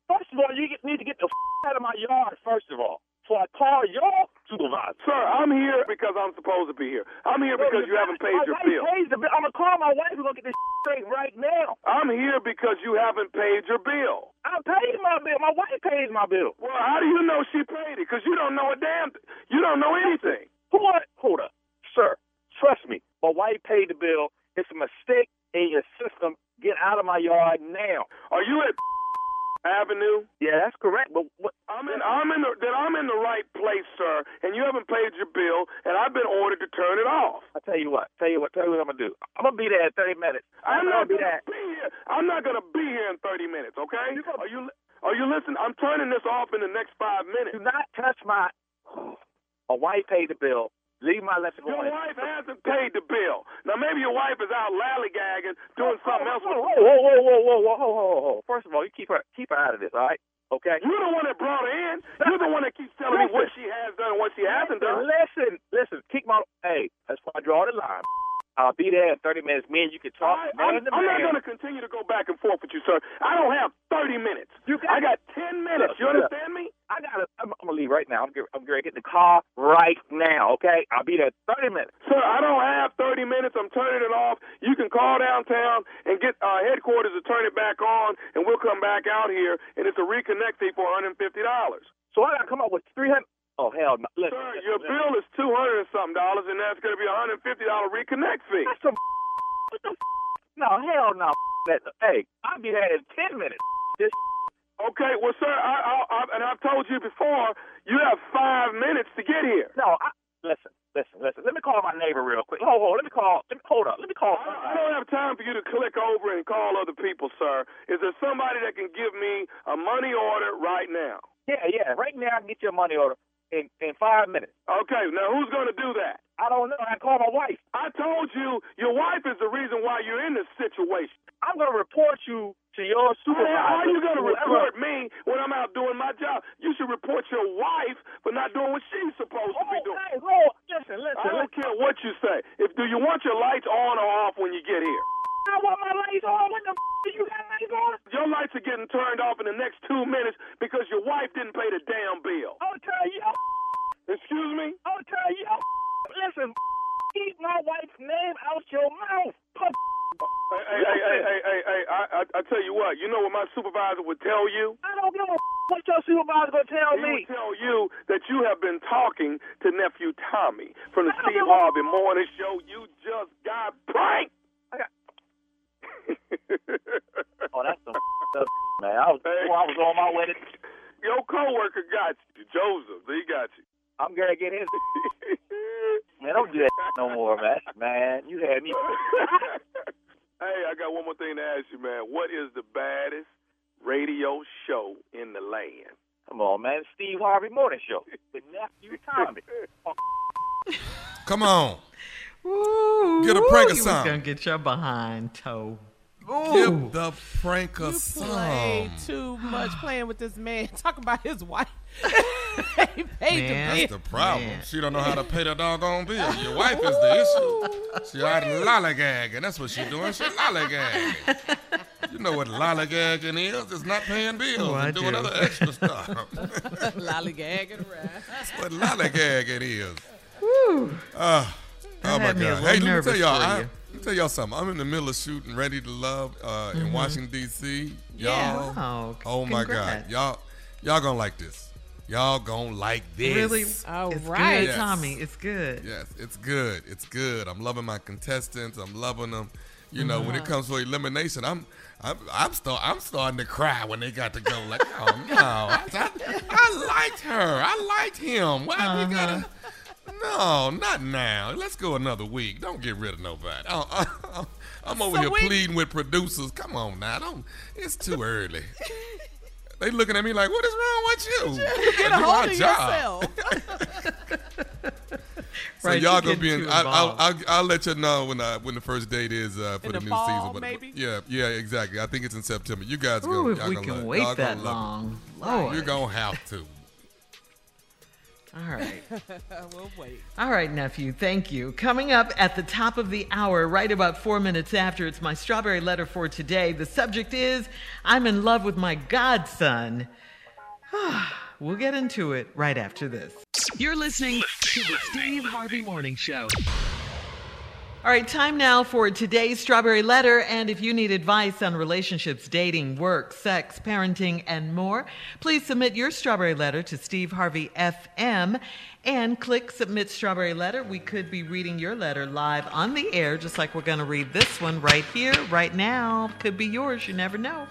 First of all, you need to get the out of my yard, first of all. So I call your supervisor. sir, I'm here because I'm supposed to be here. I'm here because you haven't paid your bill. Pays the bill. I'm gonna call my wife. We're gonna get this straight right now. I'm here because you haven't paid your bill. I paid my bill. My wife pays my bill. Well, how do you know she paid it? Because you don't know a damn. Th- you don't know anything. What? Hold up, sir. Trust me. My wife paid the bill. It's a mistake in your system. Get out of my yard now. Are you at Avenue? Yeah, that's correct. But what? I'm in. I'm in the. Then I'm in the right place, sir. And you haven't paid your bill, and I've been ordered to turn it off. I tell you what. Tell you what. Tell you what I'm gonna do. I'm gonna be there in 30 minutes. I'm gonna not be gonna be here. I'm not gonna be here in 30 minutes. Okay? Are you? Are you listening? I'm turning this off in the next five minutes. Do not touch my. My wife paid the bill. Leave my Your going. wife hasn't paid the bill. Now maybe your wife is out lallygagging, doing something else. Whoa, whoa, whoa, whoa, whoa, whoa, whoa, whoa, whoa. First of all, you keep her keep her out of this, all right? Okay. You're the one that brought her in. You're the one that keeps telling me what she has done and what she hasn't done. Listen, listen. Keep my. Hey, that's why I draw the line. I'll be there in 30 minutes. Me and you can talk. I, I'm not going to continue to go back and forth with you, sir. I don't have 30 minutes. You got- I got 10 minutes. You Look, understand me? I gotta. I'm, I'm gonna leave right now. I'm gonna, I'm gonna get the car right now. Okay. I'll be there in 30 minutes. Sir, I don't have 30 minutes. I'm turning it off. You can call downtown and get uh, headquarters to turn it back on, and we'll come back out here, and it's a reconnect fee for $150. So I gotta come up with 300. Oh hell no! Listen, Sir, listen, your listen. bill is 200 and something dollars, and that's going to be a $150 reconnect fee. That's some. What the? No hell no. That, hey, I'll be there in 10 minutes. This. Okay, well, sir, I, I, I, and I've told you before, you have five minutes to get here. No, I, listen, listen, listen. Let me call my neighbor real quick. Hold, hold. Let me call. Let me hold up. Let me call. I I don't have time for you to click over and call other people, sir. Is there somebody that can give me a money order right now? Yeah, yeah. Right now, I can get you a money order in in five minutes. Okay, now who's going to do that? I don't know. I call my wife. I told you your wife is the reason why you're in this situation. I'm gonna report you to your supervisor. How are you going to report me when I'm out doing my job? You should report your wife for not doing what she's supposed to be Oh, doing. hey, hold. Listen, listen. I don't listen. care what you say. If do you want your lights on or off when you get here? I want my lights on. What the f- you got lights on? Your lights are getting turned off in the next two minutes because your wife didn't pay the damn bill. I'll tell you. Excuse me? I'll tell you. Listen, keep my wife's name out your mouth. Hey, hey, hey, hey, hey, hey, hey, I, I, I tell you what, you know what my supervisor would tell you? I don't give a f- what your supervisor gonna tell He me. would tell you that you have been talking to nephew Tommy from the Steve Harvey Morning Show. You just got pranked. I got- Oh, that's some stuff, man. I was, Hey. before I was on my way to. Your coworker got you, Joseph. He got you. I'm gonna get his. Man, don't do that no more, man. Man, you had me. hey, I got one more thing to ask you, man. What is the baddest radio show in the land? Come on, man. Steve Harvey Morning Show with nephew Tommy. Come on. Ooh, Get a prank you or was something. gonna get your behind toe. Give the prank a You play too much playing with this man. Talk about his wife. he paid Man. the That's the problem. Man. She don't know how to pay the doggone bill. Your wife is the issue. She out lollygagging. That's what she doing. She lollygagging. You know what lollygagging is? It's not paying bills Oh, and doing do. other extra stuff. Lollygagging around. That's what lollygagging is. Woo. Ah, oh my had me a God! Hey, let me tell y'all. For I, you. let me tell y'all something. I'm in the middle of shooting "Ready to Love" uh, in mm-hmm. Washington D.C. Y'all, Wow, oh my. God, y'all, y'all gonna like this. Y'all gonna like this. Really? All it's right. good, Yes. Tommy. It's good. Yes, it's good. It's good. I'm loving my contestants. I'm loving them. You know, when it mm-hmm. comes to elimination, I'm I'm I'm start I'm starting to cry when they got to go. Like, oh no, I, I, I liked her. I liked him. Why we gotta? Uh-huh. No, not now. Let's go another week. Don't get rid of nobody. I, I, I'm over So here we- pleading with producers. Come on now, don't. It's too early. They looking at me like, what is wrong with you? you Get a hold of job. yourself. So Right, y'all gonna be in. I, I'll, involved. I'll, I'll let you know when uh, when the first date is uh, for In the, the new fall, season. But- maybe? Yeah, yeah, exactly. I think it's in September. You guys go. Ooh, if y'all we gonna can love wait that long. Lord. You're gonna have to. All right. we'll wait. All right, nephew. Thank you. Coming up at the top of the hour, right about four minutes after, it's my strawberry letter for today. The subject is I'm in love with my godson. we'll get into it right after this. You're listening to the Steve Harvey Morning Show. All right, time now for today's strawberry letter. And if you need advice on relationships, dating, work, sex, parenting, and more, please submit your strawberry letter to Steve Harvey FM and click submit strawberry letter. We could be reading your letter live on the air, just like we're going to read this one right here, right now. Could be yours. You never know.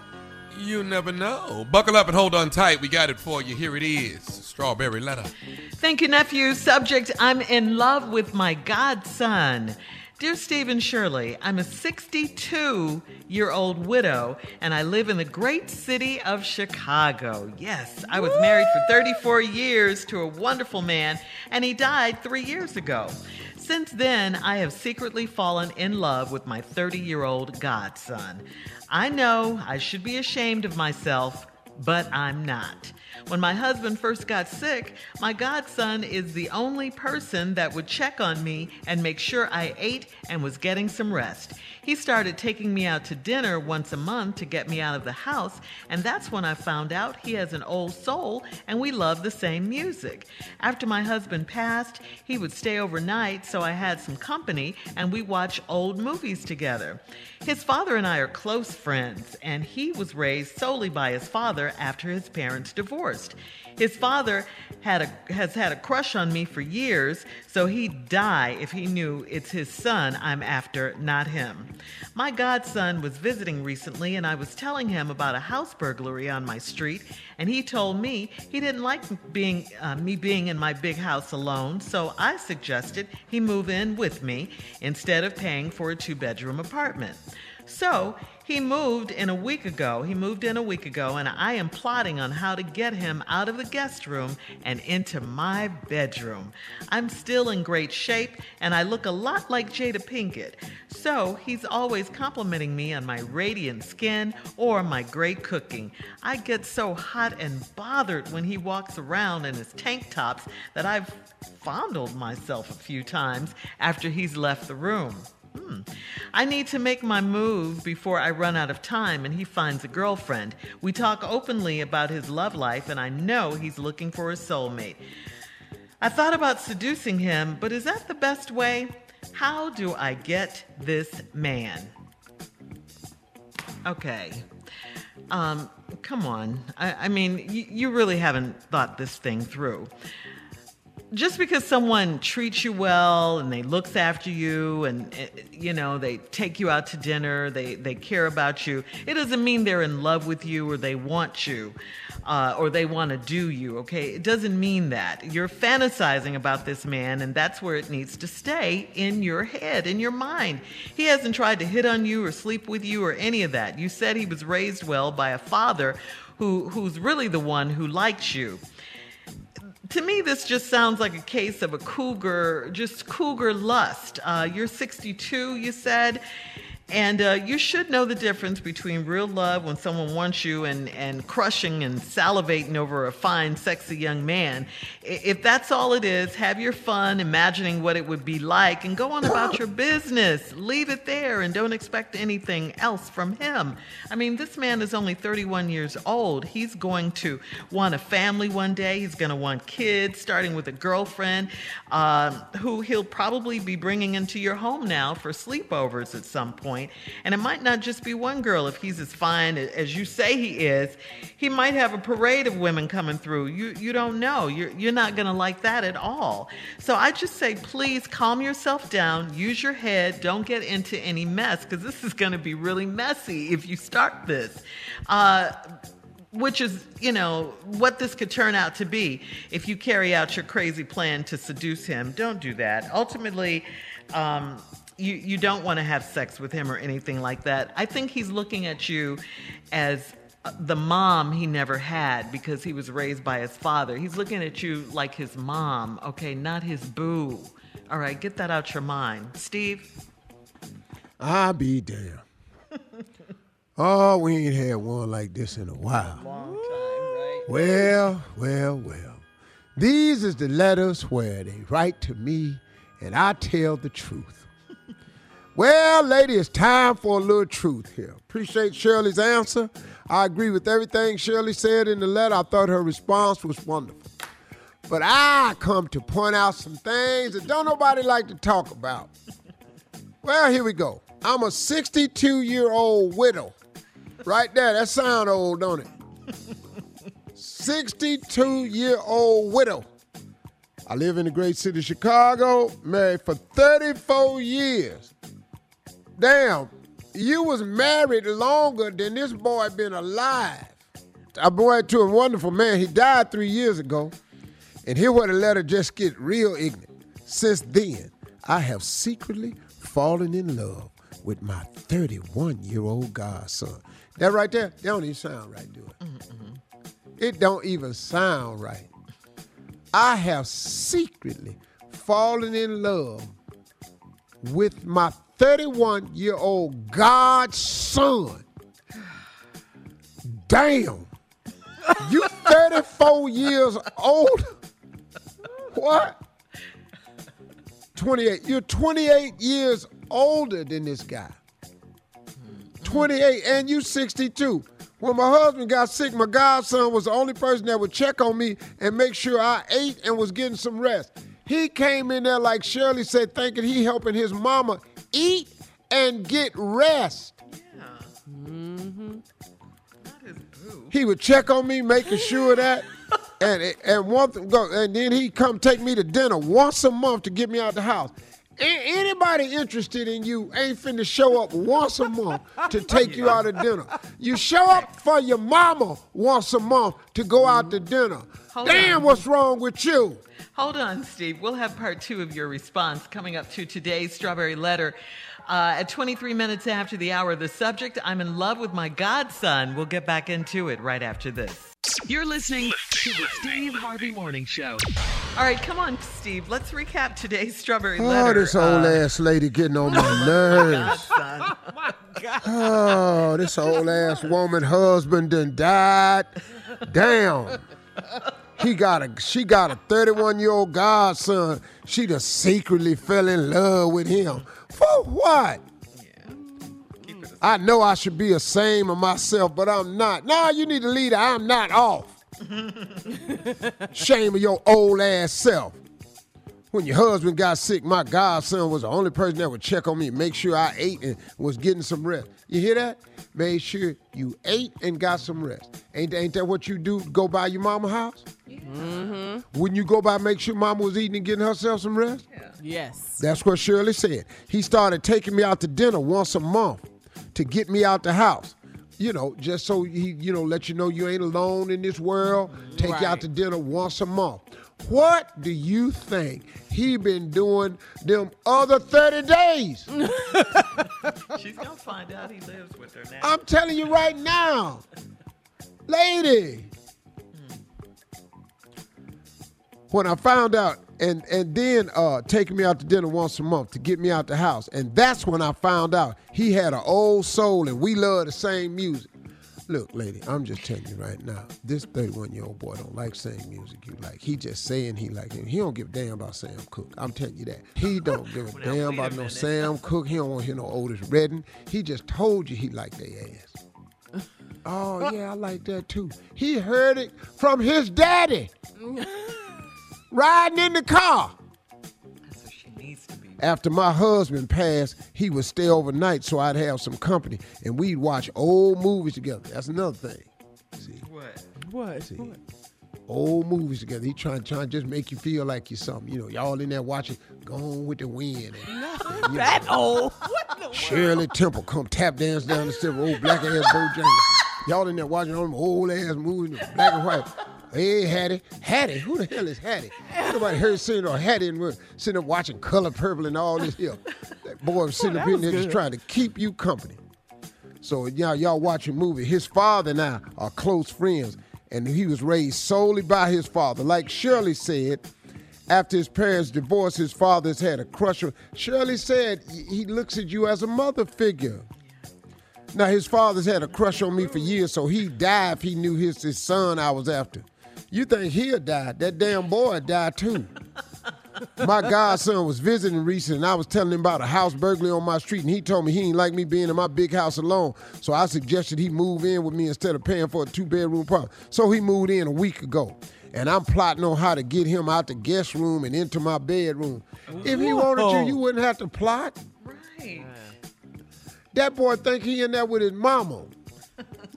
You never know. Buckle up and hold on tight. We got it for you. Here it is Strawberry Letter. Thank you, nephew. Subject I'm in love with my godson. Dear Stephen Shirley, I'm a 62 year old widow and I live in the great city of Chicago. Yes, I was married for 34 years to a wonderful man and he died three years ago. Since then, I have secretly fallen in love with my 30 year old godson. I know I should be ashamed of myself, but I'm not. When my husband first got sick, my godson is the only person that would check on me and make sure I ate and was getting some rest. He started taking me out to dinner once a month to get me out of the house, and that's when I found out he has an old soul and we love the same music. After my husband passed, he would stay overnight, so I had some company and we watch old movies together. His father and I are close friends, and he was raised solely by his father after his parents divorced. His father had a, has had a crush on me for years, so he'd die if he knew it's his son I'm after, not him. My godson was visiting recently, and I was telling him about a house burglary on my street, and he told me he didn't like being uh, me being in my big house alone, so I suggested he move in with me instead of paying for a two-bedroom apartment. So he moved in a week ago. He moved in a week ago, and I am plotting on how to get him out of the guest room and into my bedroom. I'm still in great shape, and I look a lot like Jada Pinkett. So he's always complimenting me on my radiant skin or my great cooking. I get so hot and bothered when he walks around in his tank tops that I've fondled myself a few times after he's left the room. Hmm. I need to make my move before I run out of time and he finds a girlfriend. We talk openly about his love life, and I know he's looking for a soulmate. I thought about seducing him, but is that the best way? How do I get this man? Okay. Um, come on. I, I mean, you really haven't thought this thing through just because someone treats you well and they looks after you and eh, you know they take you out to dinner they they care about you it doesn't mean they're in love with you or they want you uh, or they want to do you okay? It doesn't mean that. You're fantasizing about this man and that's where it needs to stay in your head in your mind. He hasn't tried to hit on you or sleep with you or any of that. You said he was raised well by a father who who's really the one who likes you to me, this just sounds like a case of a cougar, just cougar lust. Uh, you're 62, you said. And uh, you should know the difference between real love when someone wants you and, and crushing and salivating over a fine, sexy young man. If that's all it is, have your fun imagining what it would be like and go on about your business. Leave it there and don't expect anything else from him. I mean, this man is only 31 years old. He's going to want a family one day, he's going to want kids, starting with a girlfriend uh, who he'll probably be bringing into your home now for sleepovers at some point point. And it might not just be one girl. If he's as fine as you say he is, he might have a parade of women coming through. You, you don't know. You're, you're not going to like that at all. So I just say, please calm yourself down, use your head, don't get into any mess, because this is going to be really messy if you start this. Uh, which is, you know, what this could turn out to be if you carry out your crazy plan to seduce him. Don't do that. Ultimately, um, you, you don't want to have sex with him or anything like that. I think he's looking at you as uh, the mom he never had because he was raised by his father. He's looking at you like his mom, okay, not his boo. All right, get that out your mind. Steve? I'll be damned. oh, we ain't had one like this in a while. Long time, right? Well, well, well. These is the letters where they write to me and I tell the truth. Well, lady, it's time for a little truth here. Appreciate Shirley's answer. I agree with everything Shirley said in the letter. I thought her response was wonderful. But I come to point out some things that don't nobody like to talk about. Well, here we go. I'm a 62 year old widow. Right there, that sound old, don't it? 62 year old widow. I live in the great city of Chicago, married for 34 years. Damn, You was married longer than this boy been alive. I went to a wonderful man. He died three years ago. And here where the letter just get real ignorant. Since then, I have secretly fallen in love with my 31-year-old godson. That right there, that don't even sound right, do it? It don't even sound right. I have secretly fallen in love with my 31 year old godson. Damn. You 34 years old? What? 28. You're 28 years older than this guy. 28 and you 62. When my husband got sick, my godson was the only person that would check on me and make sure I ate and was getting some rest. He came in there like Shirley said, thinking he helping his mama eat and get rest. Yeah. Mm-hmm. He would check on me, making sure that, and and one th- go, and then he'd come take me to dinner once a month to get me out the house. Anybody interested in you ain't finna show up once a month to take you out to dinner. You show up for your mama once a month to go out to mm-hmm. dinner. Hold Damn, on. what's wrong with you? Hold on, Steve. We'll have part two of your response coming up to today's Strawberry Letter. Uh, at 23 minutes after the hour, the subject I'm in love with my godson. We'll get back into it right after this. You're listening to the Steve Harvey Morning Show. All right, come on, Steve. Let's recap today's Strawberry Oh, Letter. this old Uh, ass lady getting on my nerves. godson. Oh, my God. Oh, this old ass woman husband done died. Damn. He got a she got a 31 year old godson. She just secretly fell in love with him. For what? I know I should be ashamed of myself, but I'm not. Nah, you need to leave the I'm not off. Shame of your old ass self. When your husband got sick, my godson was the only person that would check on me, make sure I ate and was getting some rest. You hear that? Made sure you ate and got some rest. Ain't, ain't that what you do? Go by your mama house? Mm-hmm. Wouldn't you go by make sure mama was eating and getting herself some rest? Yes. That's what Shirley said. He started taking me out to dinner once a month to get me out the house. You know, just so he, you know, let you know you ain't alone in this world. Take you out to dinner once a month. What do you think he been doing them other 30 days? She's going to find out he lives with her now. I'm telling you right now. Lady. When I found out, and and then uh, taking me out to dinner once a month to get me out the house, and that's when I found out he had an old soul, and we love the same music. Look, lady, I'm just telling you right now, this 31 year old boy don't like same music you like. He just saying he like it. He don't give a damn about Sam Cooke. I'm telling you that. He don't give a damn about no Sam Cooke. He don't want to hear no Otis Redding. He just told you he liked their ass. Oh yeah, I like that too. He heard it from his daddy. Riding in the car. After my husband passed, he would stay overnight so I'd have some company and we'd watch old movies together. That's another thing. See, What? What? See. What? old movies together. He trying trying to just make you feel like you're something. You know, y'all in there watching Gone with the Wind. And, and, you That know, old. What the Shirley Temple come tap dance down the stairs, old black ass Bojangles. Y'all in there watching all them old ass movies, black and white. Hey, Hattie. Hattie? Who the hell is Hattie? Nobody heard sitting or Hattie and we're sitting up watching Color Purple and all this here. That boy was sitting Oh, up in there just trying to keep you company. So y'all, y'all watching movie. His father and I are close friends, and he was raised solely by his father. Like Shirley said, after his parents divorced, his father's had a crush on. Shirley said he looks at you as a mother figure. Now his father's had a crush on me for years, so he died if he knew his, his son I was after. You think he'll die? That damn boy died too. My godson was visiting recently, and I was telling him about a house burglary on my street, and he told me he didn't like me being in my big house alone. So I suggested he move in with me instead of paying for a two bedroom apartment. So he moved in a week ago, and I'm plotting on how to get him out the guest room and into my bedroom. If he wanted Whoa. to, you wouldn't have to plot. Right. That boy think he in there with his mama.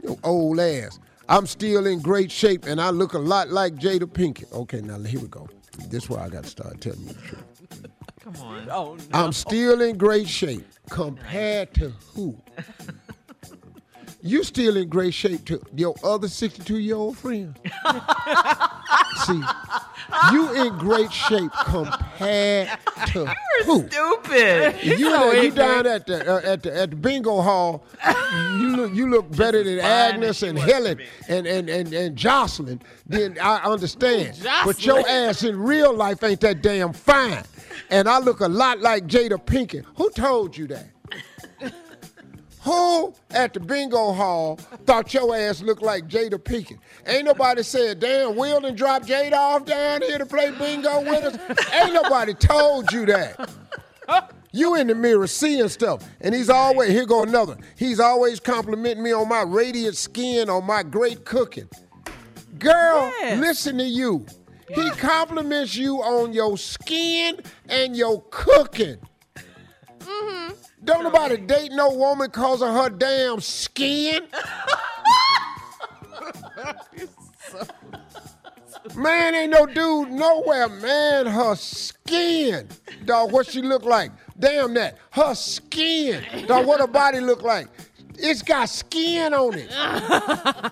Your old ass. I'm still in great shape and I look a lot like Jada Pinkett. Okay, now here we go. This is where I got to start telling you the truth. Come on. Oh no. I'm still in great shape compared to who? You still in great shape to your other 62 year old friend. See, you in great shape compared to who? Stupid. You, so you down at the, uh, at the at the bingo hall. You look you look better than Agnes and Helen and, and, and, and Jocelyn. Then I understand. But your ass in real life ain't that damn fine. And I look a lot like Jada Pinkett. Who told you that? Who at the bingo hall thought your ass looked like Jada Pinkett? Ain't nobody said, damn, Will done dropped Jada off down here to play bingo with us. Ain't nobody told you that. You in the mirror seeing stuff, and he's always here go another. He's always complimenting me on my radiant skin, on my great cooking. Girl, Yes. listen to you. He compliments you on your skin and your cooking. Mm-hmm. Don't nobody date no woman cause of her damn skin. Man, ain't no dude nowhere, man. Her skin. Dog, what she look like? Damn that. Her skin. Dog, what her body look like? It's got skin on it. I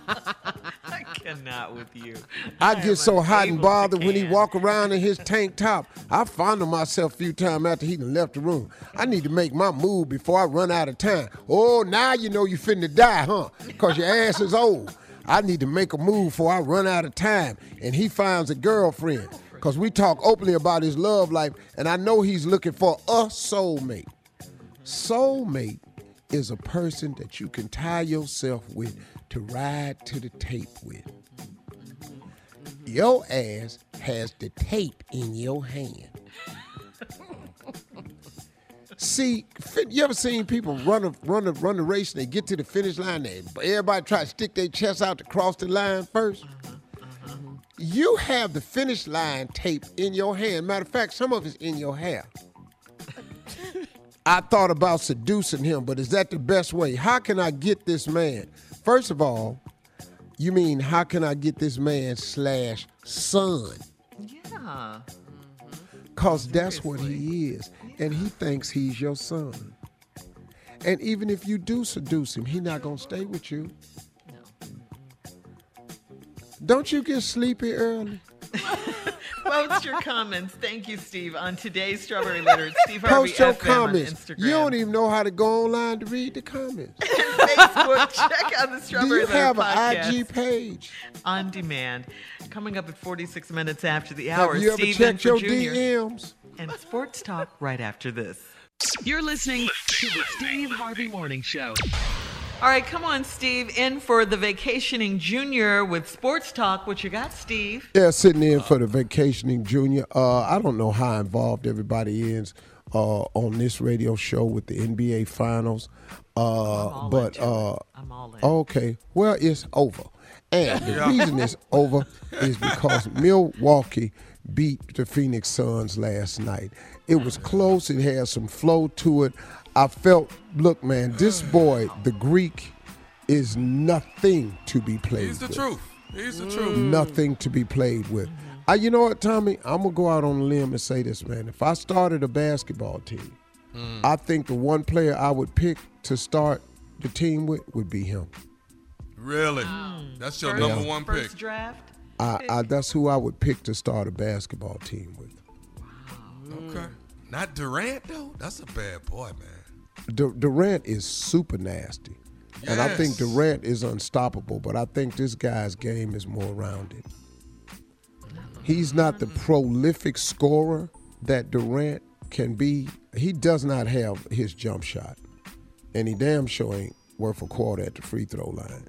cannot with you. I get so hot and bothered when he walk around in his tank top. I fondle myself a few times after he done left the room. I need to make my move before I run out of time. Oh, now you know you finna die, huh? Cause your ass is old. I need to make a move before I run out of time. And he finds a girlfriend. Cause we talk openly about his love life, and I know he's looking for a soulmate. Soulmate is a person that you can tie yourself with to ride to the tape with. Your ass has the tape in your hand. See, you ever seen people run a run a run a race and they get to the finish line? They everybody try to stick their chest out to cross the line first. You have the finish line tape in your hand. Matter of fact, some of it's in your hair. I thought about seducing him, but is that the best way? How can I get this man? First of all, you mean how can I get this man slash son? Yeah. Mm-hmm. Cause that's what he is. And he thinks he's your son. And even if you do seduce him, he not gonna stay with you. Don't you get sleepy early? Post your comments. Thank you, Steve, on today's Strawberry Letter Steve Harvey Post your FM comments. on Instagram. You don't even know how to go online to read the comments. Facebook. Check out the Strawberry Do Strawberry you have podcast an IG page? on demand. Coming up at 46 minutes after the hour. Have hour. you ever Steve checked your Junior. DMs? And Sports Talk right after this. You're listening to the Steve Harvey Morning Show. All right, come on, Steve, in for the vacationing junior with Sports Talk. What you got, Steve? Yeah, sitting in for the vacationing junior. Uh, I don't know how involved everybody is uh, on this radio show with the NBA Finals, uh, but uh, I'm all in. okay. Well, it's over, and the reason it's over is because Milwaukee beat the Phoenix Suns last night. It was close. It had some flow to it. I felt, look, man, this boy, the Greek, is nothing to be played with. He's the with truth. He's the truth. Mm. nothing to be played with. Uh, you know what, Tommy? I'm gonna go out on a limb and say this, man. If I started a basketball team, mm. I think the one player I would pick to start the team with would be him. Really? Mm. That's your First- number one pick. First draft? I, I, that's who I would pick to start a basketball team with. Wow. Okay. Not Durant though. That's a bad boy, man. Du- Durant is super nasty, and I think Durant is unstoppable. But I think this guy's game is more rounded. He's not the prolific scorer that Durant can be. He does not have his jump shot, and he damn sure ain't worth a quarter at the free throw line.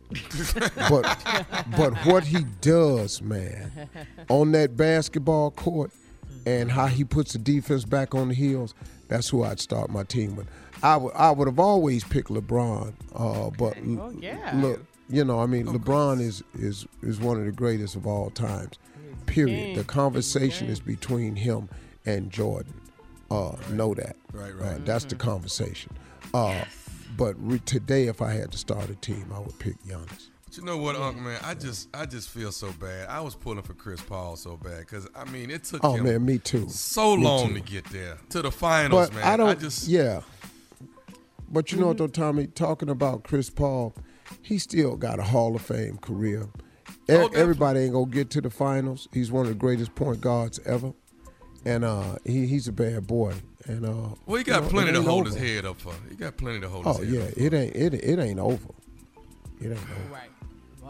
but but what he does, man, on that basketball court, and how he puts the defense back on the heels, that's who I'd start my team with. I would I would have always picked LeBron, uh, but l- Oh, yeah. look, you know, I mean, LeBron is is is one of the greatest of all times. Period. The conversation is between him and Jordan. Uh, know that. Right, Uh, right. that's the conversation. Uh, But re- today, if I had to start a team, I would pick Giannis. But you know what, Uncle man? I just I just feel so bad. I was pulling for Chris Paul so bad because I mean it took Oh him man, me too. so Me long too. to get there to the finals, But man. I don't. just yeah. But you know Mm-hmm. what, though, Tommy? Talking about Chris Paul, he still got a Hall of Fame career. E- Oh, everybody ain't gonna get to the finals. He's one of the greatest point guards ever, and uh, he, he's a bad boy. And uh, well, he you got know, plenty to hold over. his head up for. He got plenty to hold Oh his head yeah, up for. it ain't it, it ain't over. It ain't over. Right.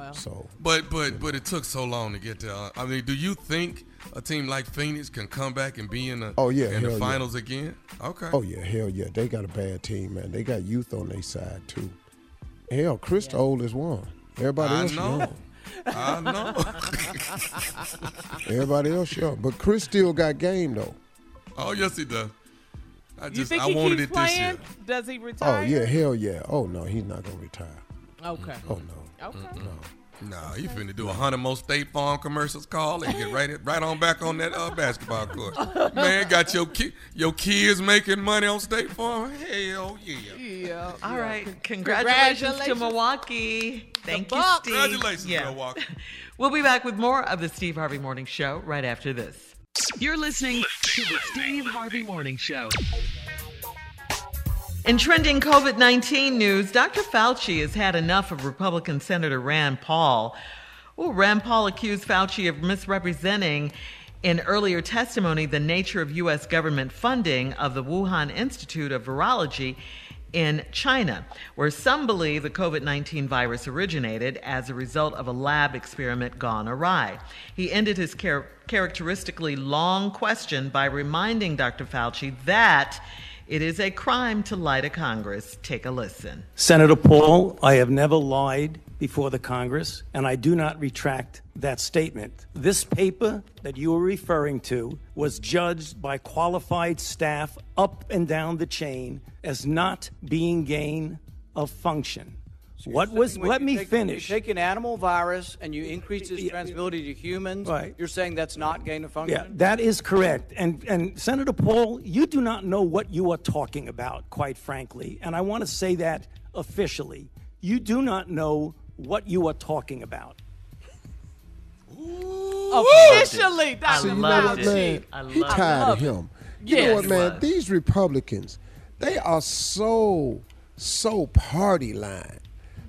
Well, So But but but it took so long to get there. I mean, do you think a team like Phoenix can come back and be in the Oh, yeah, in the hell yeah. finals again? Okay. Oh yeah, hell yeah. They got a bad team, man. They got youth on their side too. Hell, Chris the oldest one. Everybody I else know. young. I know. Everybody else young. But Chris still got game though. oh yes, he does. I you just think I he wanted keeps it this playing? Does he retire? Oh yeah, hell yeah. Oh no, he's not gonna retire. Okay. Oh no. Okay. No. Nah, you finna do a hundred more State Farm commercials call and get right right on back on that uh, basketball court. Man, got your ki- your kids making money on State Farm. Hell yeah. Yeah. All yeah. right. Con- Congratulations, to congratulations. Milwaukee. Thank you, Bucks. Steve. Congratulations, Yeah. Milwaukee. We'll be back with more of the Steve Harvey Morning Show right after this. You're listening to the Steve Harvey Morning Show. In trending COVID 19 news, Dr. Fauci has had enough of Republican Senator Rand Paul. Rand Paul accused Fauci of misrepresenting in earlier testimony the nature of U.S. government funding of the Wuhan Institute of Virology in China, where some believe the COVID 19 virus originated as a result of a lab experiment gone awry. He ended his char- characteristically long question by reminding Dr. Fauci that it is a crime to lie to Congress. Take a listen. Senator Paul, I have never lied before the Congress, and I do not retract that statement. This paper that you are referring to was judged by qualified staff up and down the chain as not being gain of function. What was, let me take- finish. You take an animal virus and you increase its transmissibility to humans. Right. You're saying that's not gain of function? Yeah, that is correct. And and Senator Paul, you do not know what you are talking about, quite frankly. And I want to say that officially. You do not know what you are talking about. Officially, Dr. See, you know loved what, it. man? I He loved tired of it. him. You Yes. know what, man? was. These Republicans, they are so, so party line.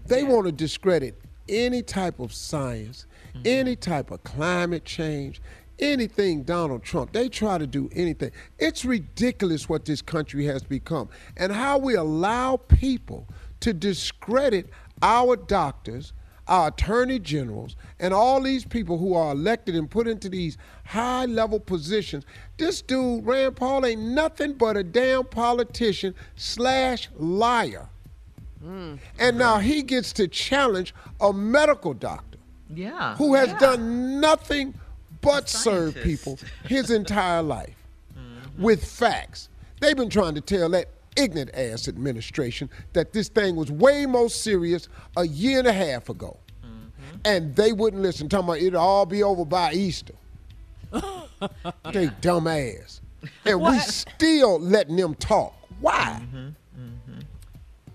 They want to discredit any type of science, mm-hmm. any type of climate change, anything Donald Trump. They try to do anything. It's ridiculous what this country has become and how we allow people to discredit our doctors, our attorney generals, and all these people who are elected and put into these high level positions. This dude, Rand Paul, ain't nothing but a damn politician slash liar. And now he gets to challenge a medical doctor Yeah. who has yeah. done nothing but serve people his entire life with facts. They've been trying to tell that ignorant ass administration that this thing was way more serious a year and a half ago. And they wouldn't listen, talking about it'll all be over by Easter. they dumb ass. And we still letting them talk. Why?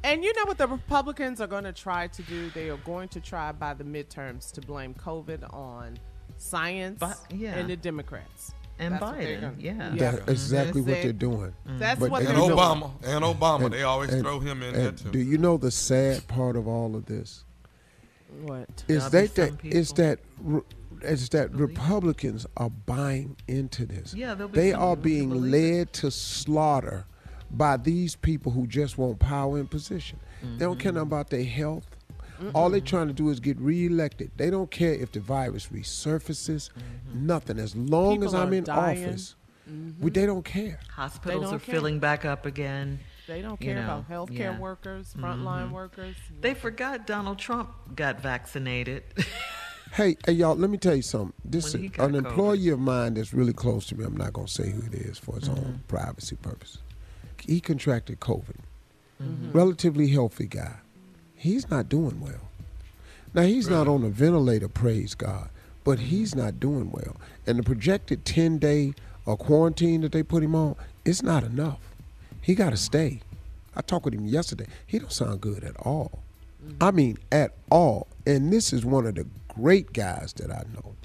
And you know what the Republicans are going to try to do? They are going to try by the midterms to blame COVID on science Bi- yeah. and the Democrats. And That's Biden, gonna- yeah. That's exactly That's what they're doing. That's But what they they're And don't- doing. Obama. And Obama. And- they always and- throw him in and there too. Do you know the sad part of all of this? What? Is There'll that that some that re- is that Republicans are buying into this. Yeah, there'll be they are being believe led to slaughter by these people who just want power and position. They don't Mm-hmm. care nothing about their health. All they're trying to do is get reelected. They don't care if the virus resurfaces. Mm-hmm. Nothing. As long People as I'm in dying. office, we, they don't care. Hospitals don't are care. filling back up again. They don't You care know, about healthcare yeah. workers, frontline workers. They forgot Donald Trump got vaccinated. Hey, hey, y'all, let me tell you something. This When he is got an COVID. employee of mine that's really close to me. I'm not going to say who it is for its Mm-hmm. own privacy purposes. He contracted COVID. Mm-hmm. Relatively healthy guy. He's not doing well. Now, he's not on a ventilator, praise God, but Mm-hmm. he's not doing well. And the projected 10 day uh, quarantine that they put him on, it's not enough. He got to stay. I talked with him yesterday. He don't sound good at all. I mean, at all. And this is one of the great guys that I know.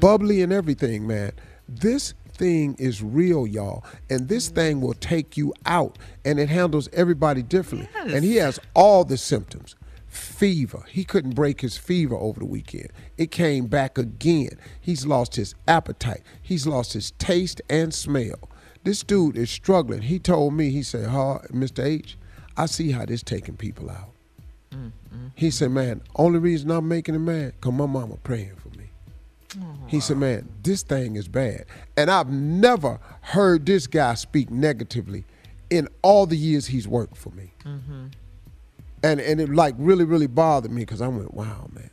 Bubbly and everything, man. This thing is real, y'all. And this mm. thing will take you out. And it handles everybody differently. And he has all the symptoms. Fever. He couldn't break his fever over the weekend. It came back again. He's lost his appetite. He's lost his taste and smell. This dude is struggling. He told me, he said, "Ha, Mr. H, I see how this taking people out. Mm, mm, he said, man, only reason I'm making it mad, because my mama praying for me. He said, man, this thing is bad. And I've never heard this guy speak negatively in all the years he's worked for me. Mm-hmm. And and it like really, really bothered me because I went, wow, man,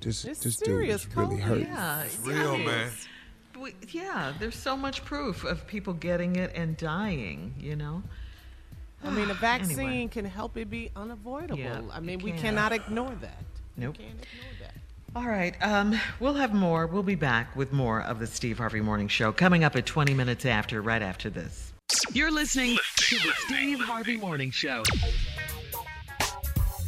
this It's this dude serious, is really hurt. Yeah, It's real, man. We, yeah, there's so much proof of people getting it and dying. You know. I mean, a vaccine Anyway. can help it be unavoidable. Yeah, I mean, it we can. cannot ignore that. Nope. We can't ignore that. All right. Um, we'll have more. We'll be back with more of the Steve Harvey Morning Show coming up at 20 minutes after, right after this. You're listening to the Steve Harvey Morning Show.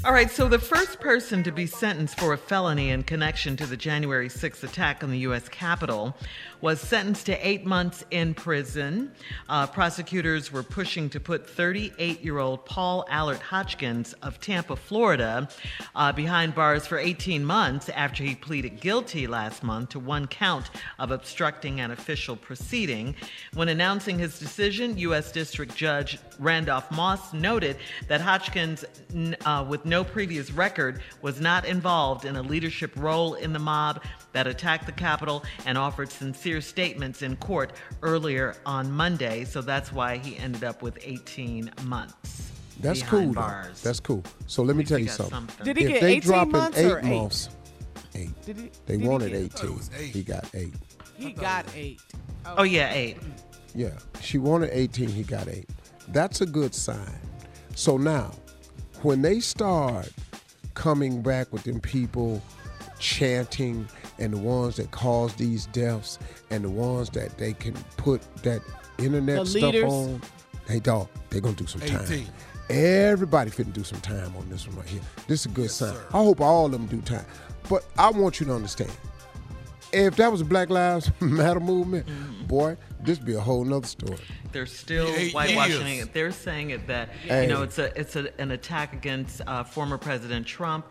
All right, so the first person to be sentenced for a felony in connection to the January 6th attack on the U.S. Capitol was sentenced to eight months in prison. Uh, prosecutors were pushing to put 38 year old Paul Allard Hodgkins of Tampa, Florida, uh, behind bars for 18 months after he pleaded guilty last month to one count of obstructing an official proceeding. When announcing his decision, U.S. District Judge Randolph Moss noted that Hodgkins, uh, with no previous record, was not involved in a leadership role in the mob that attacked the Capitol and offered sincere statements in court earlier on Monday. So that's why he ended up with 18 months. That's cool. Bars. That's cool. So let me tell you something. something. Did he if get they 18 dropping months eight or eight? months, eight. Did he, They did he wanted get- 18. He got eight. He got eight. Oh, yeah, eight. Yeah, she wanted 18, he got eight. That's a good sign. So now, when they start coming back with them people chanting and the ones that cause these deaths and the ones that they can put that internet The stuff leaders. on, hey dog, they're gonna do some time. 18. Everybody finna do some time on this one right here. This is a good sign. I hope all of them do time. But I want you to understand, if that was a Black Lives Matter movement, boy, this be a whole nother story. They're still Eight whitewashing years. it. They're saying it that Hey. you know it's a it's a, an attack against uh, former President Trump.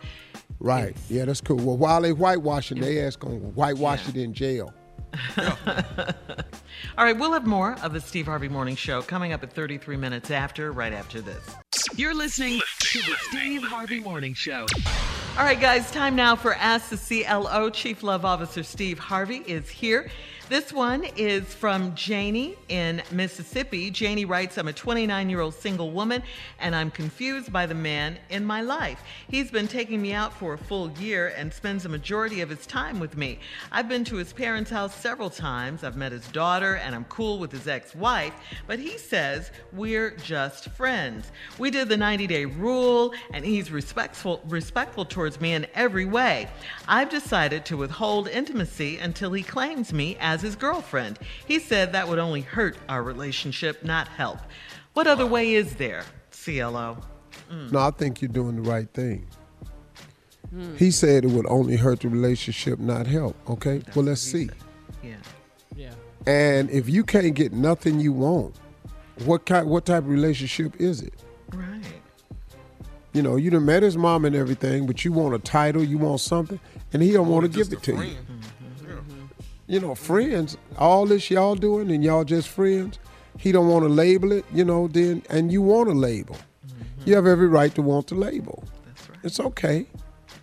Right. Yeah, that's cool. Well, while they whitewashing, they ass gonna whitewash Yeah. it in jail. All right, we'll have more of the Steve Harvey Morning Show coming up at 33 minutes after, right after this. You're listening to the Steve Harvey Morning Show. All right, guys, time now for Ask the CLO. Chief Love Officer Steve Harvey is here. This one is from Janie in Mississippi. Janie writes, I'm a 29 year old single woman and I'm confused by the man in my life. He's been taking me out for a full year and spends a majority of his time with me. I've been to his parents' house several times. I've met his daughter and I'm cool with his ex wife, but he says we're just friends. We did the 90 day rule and he's respectful, respectful towards me in every way. I've decided to withhold intimacy until he claims me as his girlfriend. He said that would only hurt our relationship, not help. What other way is there, CLO? Mm. No, I think you're doing the right thing. He said it would only hurt the relationship, not help. Okay, well let's see. Yeah. Yeah. And if you can't get nothing you want, what kind, what type of relationship is it? Right. You know, you done met his mom and everything, but you want a title, you want something, and he don't want to give it to you. You know, friends, all this y'all doing and y'all just friends. He don't want to label it, you know, then and you want a label. Mm-hmm. You have every right to want the label. That's right. It's okay.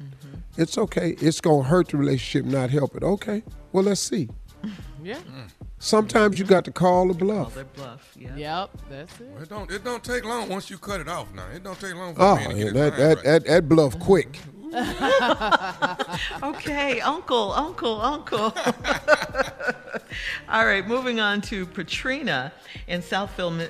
Mm-hmm. It's okay. It's gonna hurt the relationship, not help it. Okay. Well, let's see. Yeah. Mm. Sometimes you got to call a Call bluff. their bluff. Yeah. Yep. That's it. It don't. It don't take long once you cut it off. Now it don't take long for Oh, a man to yeah, his that, mind that, right. that that bluff quick. Okay, uncle, uncle, uncle. All right, moving on to Patrina in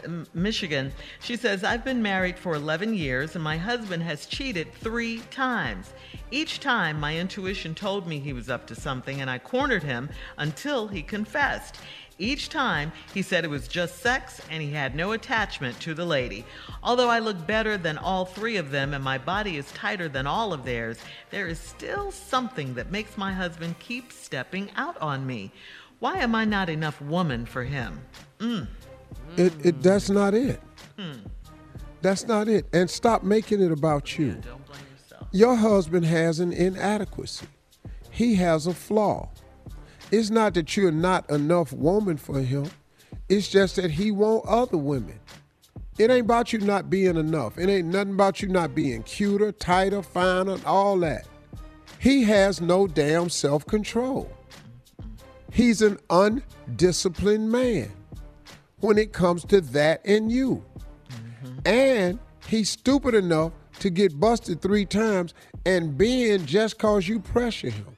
M- Michigan. She says, I've been married for 11 years and my husband has cheated three times. Each time, my intuition told me he was up to something and I cornered him until he confessed. Each time, he said it was just sex and he had no attachment to the lady. Although I look better than all three of them and my body is tighter than all of theirs, there is still something that makes my husband keep stepping out on me. Why am I not enough woman for him? Mm. It, it that's not it. Hmm. That's not it. And stop making it about you. Don't blame yourself. Your husband has an inadequacy. He has a flaw. It's not that you're not enough woman for him. It's just that he want other women. It ain't about you not being enough. It ain't nothing about you not being cuter, tighter, finer, all that. He has no damn self-control. He's an undisciplined man when it comes to that and you. And he's stupid enough to get busted three times and being just cause you pressure him.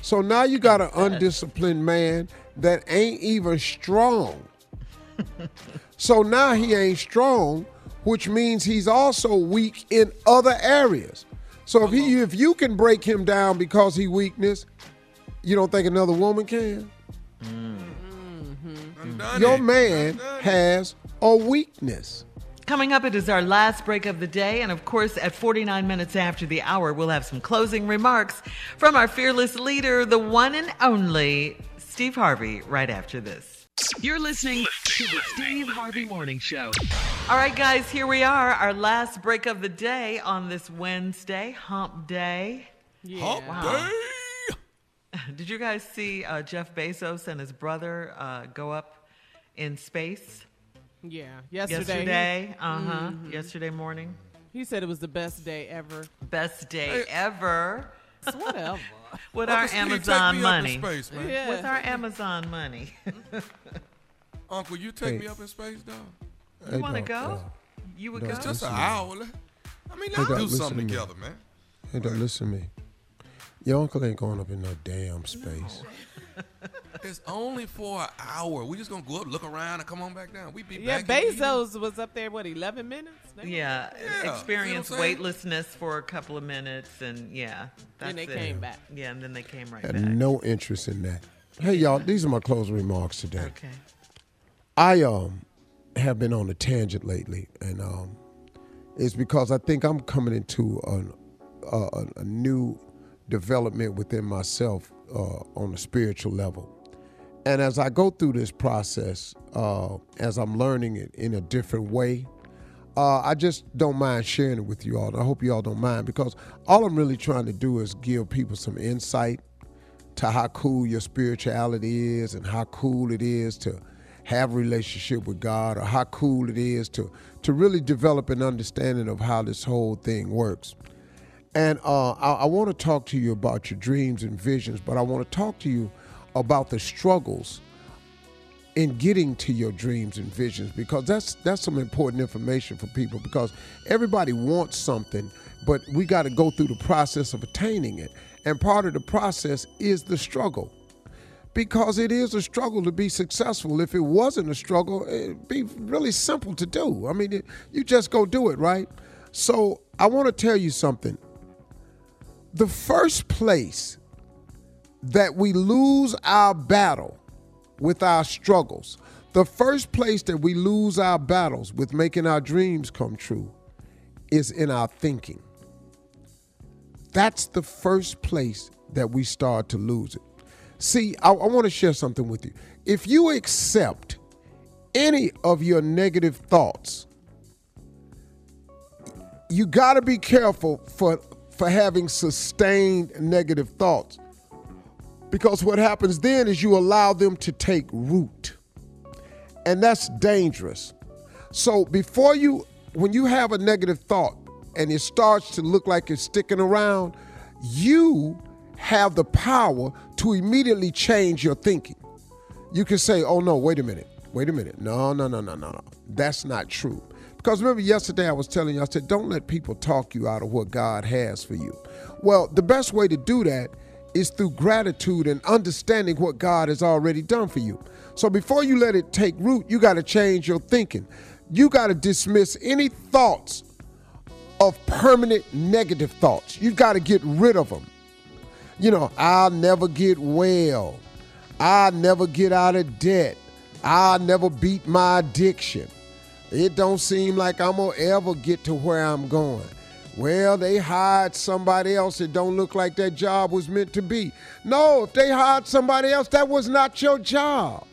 So now you got an undisciplined man that ain't even strong. so now he ain't strong, which means he's also weak in other areas. So if he if you can break him down because he weakness, you don't think another woman can? Mm-hmm. Your man has a weakness. Coming up, it is our last break of the day. And of course, at 49 minutes after the hour, we'll have some closing remarks from our fearless leader, the one and only Steve Harvey, right after this. You're listening to the Steve Harvey Morning Show. All right, guys, here we are, our last break of the day on this Wednesday, Hump Day. Hump Wow. Did you guys see uh, Jeff Bezos and his brother uh, go up in space? Yeah, yesterday. Yesterday, uh huh. Mhm. Yesterday morning. He said it was the best day ever. Best day ever. Whatever. With Uncle our Steve, take Amazon me up in money. space, man. Yeah. With our Amazon money. Uncle, you take Hey. me up in space, dog? you want to go? dog. You would go? It's just an Listen, hour. I mean, Hey, let's dog, do something to me. together, man. Hey, don't listen to me. Your uncle ain't going up in no damn space. It's only for an hour. We just gonna go up, look around, and come on back down. We be Yeah, back. in the Bezos was up there, what, 11 minutes? Yeah, Yeah, experience you know what I'm saying? weightlessness for a couple of minutes, and yeah, that's Then they it. came back. Yeah, and then they came right Had back. no interest in that. Hey, y'all, these are my closing remarks today. Okay. I um have been on a tangent lately, and um, it's because I think I'm coming into an, a, a, a new development within myself uh, on a spiritual level. And as I go through this process, uh, as I'm learning it in a different way, uh, I just don't mind sharing it with you all. I hope you all don't mind because all I'm really trying to do is give people some insight to how cool your spirituality is and how cool it is to have a relationship with God or how cool it is to to really develop an understanding of how this whole thing works. And uh, I, I want to talk to you about your dreams and visions, but I want to talk to you about the struggles in getting to your dreams and visions because that's that's some important information for people because everybody wants something but we got to go through the process of attaining it. And part of the process is the struggle because it is a struggle to be successful. If it wasn't a struggle it'd be really simple to do. I mean it, you just go do it right? So i want to tell you something. The first place that we lose our battle with our struggles. The first place that we lose our battles with making our dreams come true is in our thinking. That's the first place that we start to lose it. See, I, I want to share something with you. If you accept any of your negative thoughts, you got to be careful for for having sustained negative thoughts because what happens then is you allow them to take root. And that's dangerous. So before you, when you have a negative thought and it starts to look like it's sticking around, you have the power to immediately change your thinking. You can say, oh no, wait a minute, wait a minute. No, no, no, no, no, no. That's not true. Because remember, yesterday I was telling you, I said, don't let people talk you out of what God has for you. Well, the best way to do that is through gratitude and understanding what God has already done for you. So before you let it take root, you got to change your thinking. You got to dismiss any thoughts of permanent negative thoughts. You've got to get rid of them. You know, I'll never get well. I'll never get out of debt. I'll never beat my addiction. It don't seem like I'm gonna ever get to where I'm going. Well, they hired somebody else. It don't look like that job was meant to be. No, if they hired somebody else, that was not your job.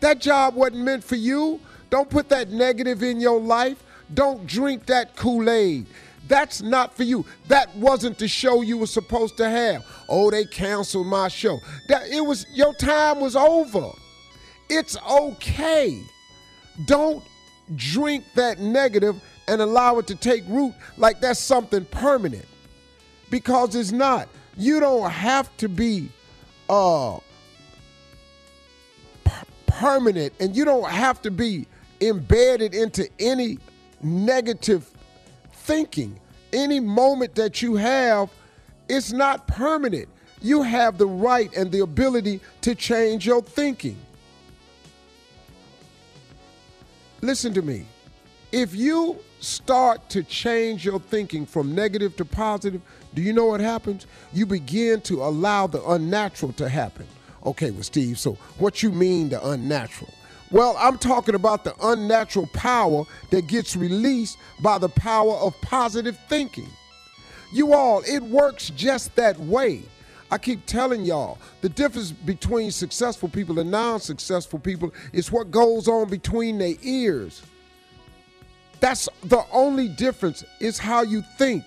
That job wasn't meant for you. Don't put that negative in your life. Don't drink that Kool-Aid. That's not for you. That wasn't the show you were supposed to have. Oh, they canceled my show. That it was your time was over. It's okay. Don't drink that negative and allow it to take root like that's something permanent. Because it's not. You don't have to be uh per- permanent and you don't have to be embedded into any negative thinking. Any moment that you have, it's not permanent. You have the right and the ability to change your thinking. Listen to me. If you start to change your thinking from negative to positive, do you know what happens? You begin to allow the unnatural to happen. Okay, well, Steve, so what you mean the unnatural? Well, I'm talking about the unnatural power that gets released by the power of positive thinking. You all, it works just that way. I keep telling y'all the difference between successful people and non successful people is what goes on between their ears. That's the only difference, is how you think.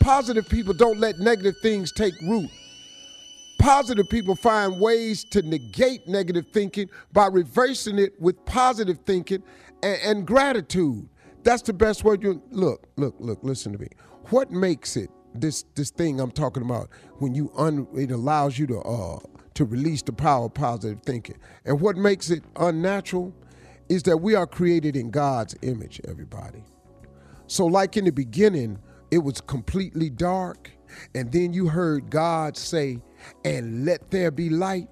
Positive people don't let negative things take root. Positive people find ways to negate negative thinking by reversing it with positive thinking and, and gratitude. That's the best way to look, look, look, listen to me. What makes it this this thing I'm talking about when you un it allows you to uh to release the power of positive thinking. And what makes it unnatural is that we are created in God's image, everybody. So like in the beginning, it was completely dark, and then you heard God say, and let there be light.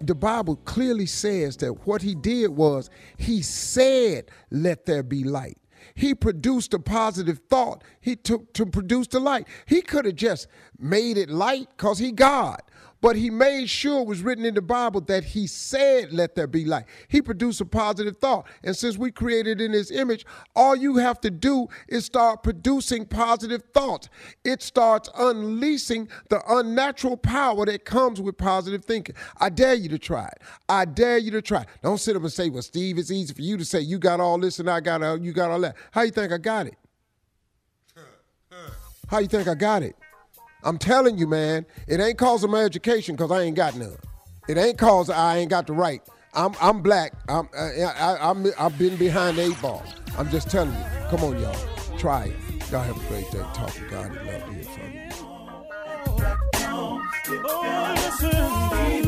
The Bible clearly says that what he did was he said, let there be light. He produced a positive thought. He took to produce the light. He could have just made it light because he God. But he made sure it was written in the Bible that he said, Let there be light. He produced a positive thought. And since we created in his image, all you have to do is start producing positive thoughts. It starts unleashing the unnatural power that comes with positive thinking. I dare you to try it. I dare you to try it. Don't sit up and say, Well, Steve, it's easy for you to say you got all this and I got all you got all that. How you think I got it? How you think I got it? I'm telling you, man, it ain't cause of my education because I ain't got none. It ain't cause I ain't got the right. I'm I'm black. I'm uh, I, I, I'm I've been behind the eight ball. I'm just telling you. Come on, y'all, try it. Y'all have a great day. Talk to God and love from you.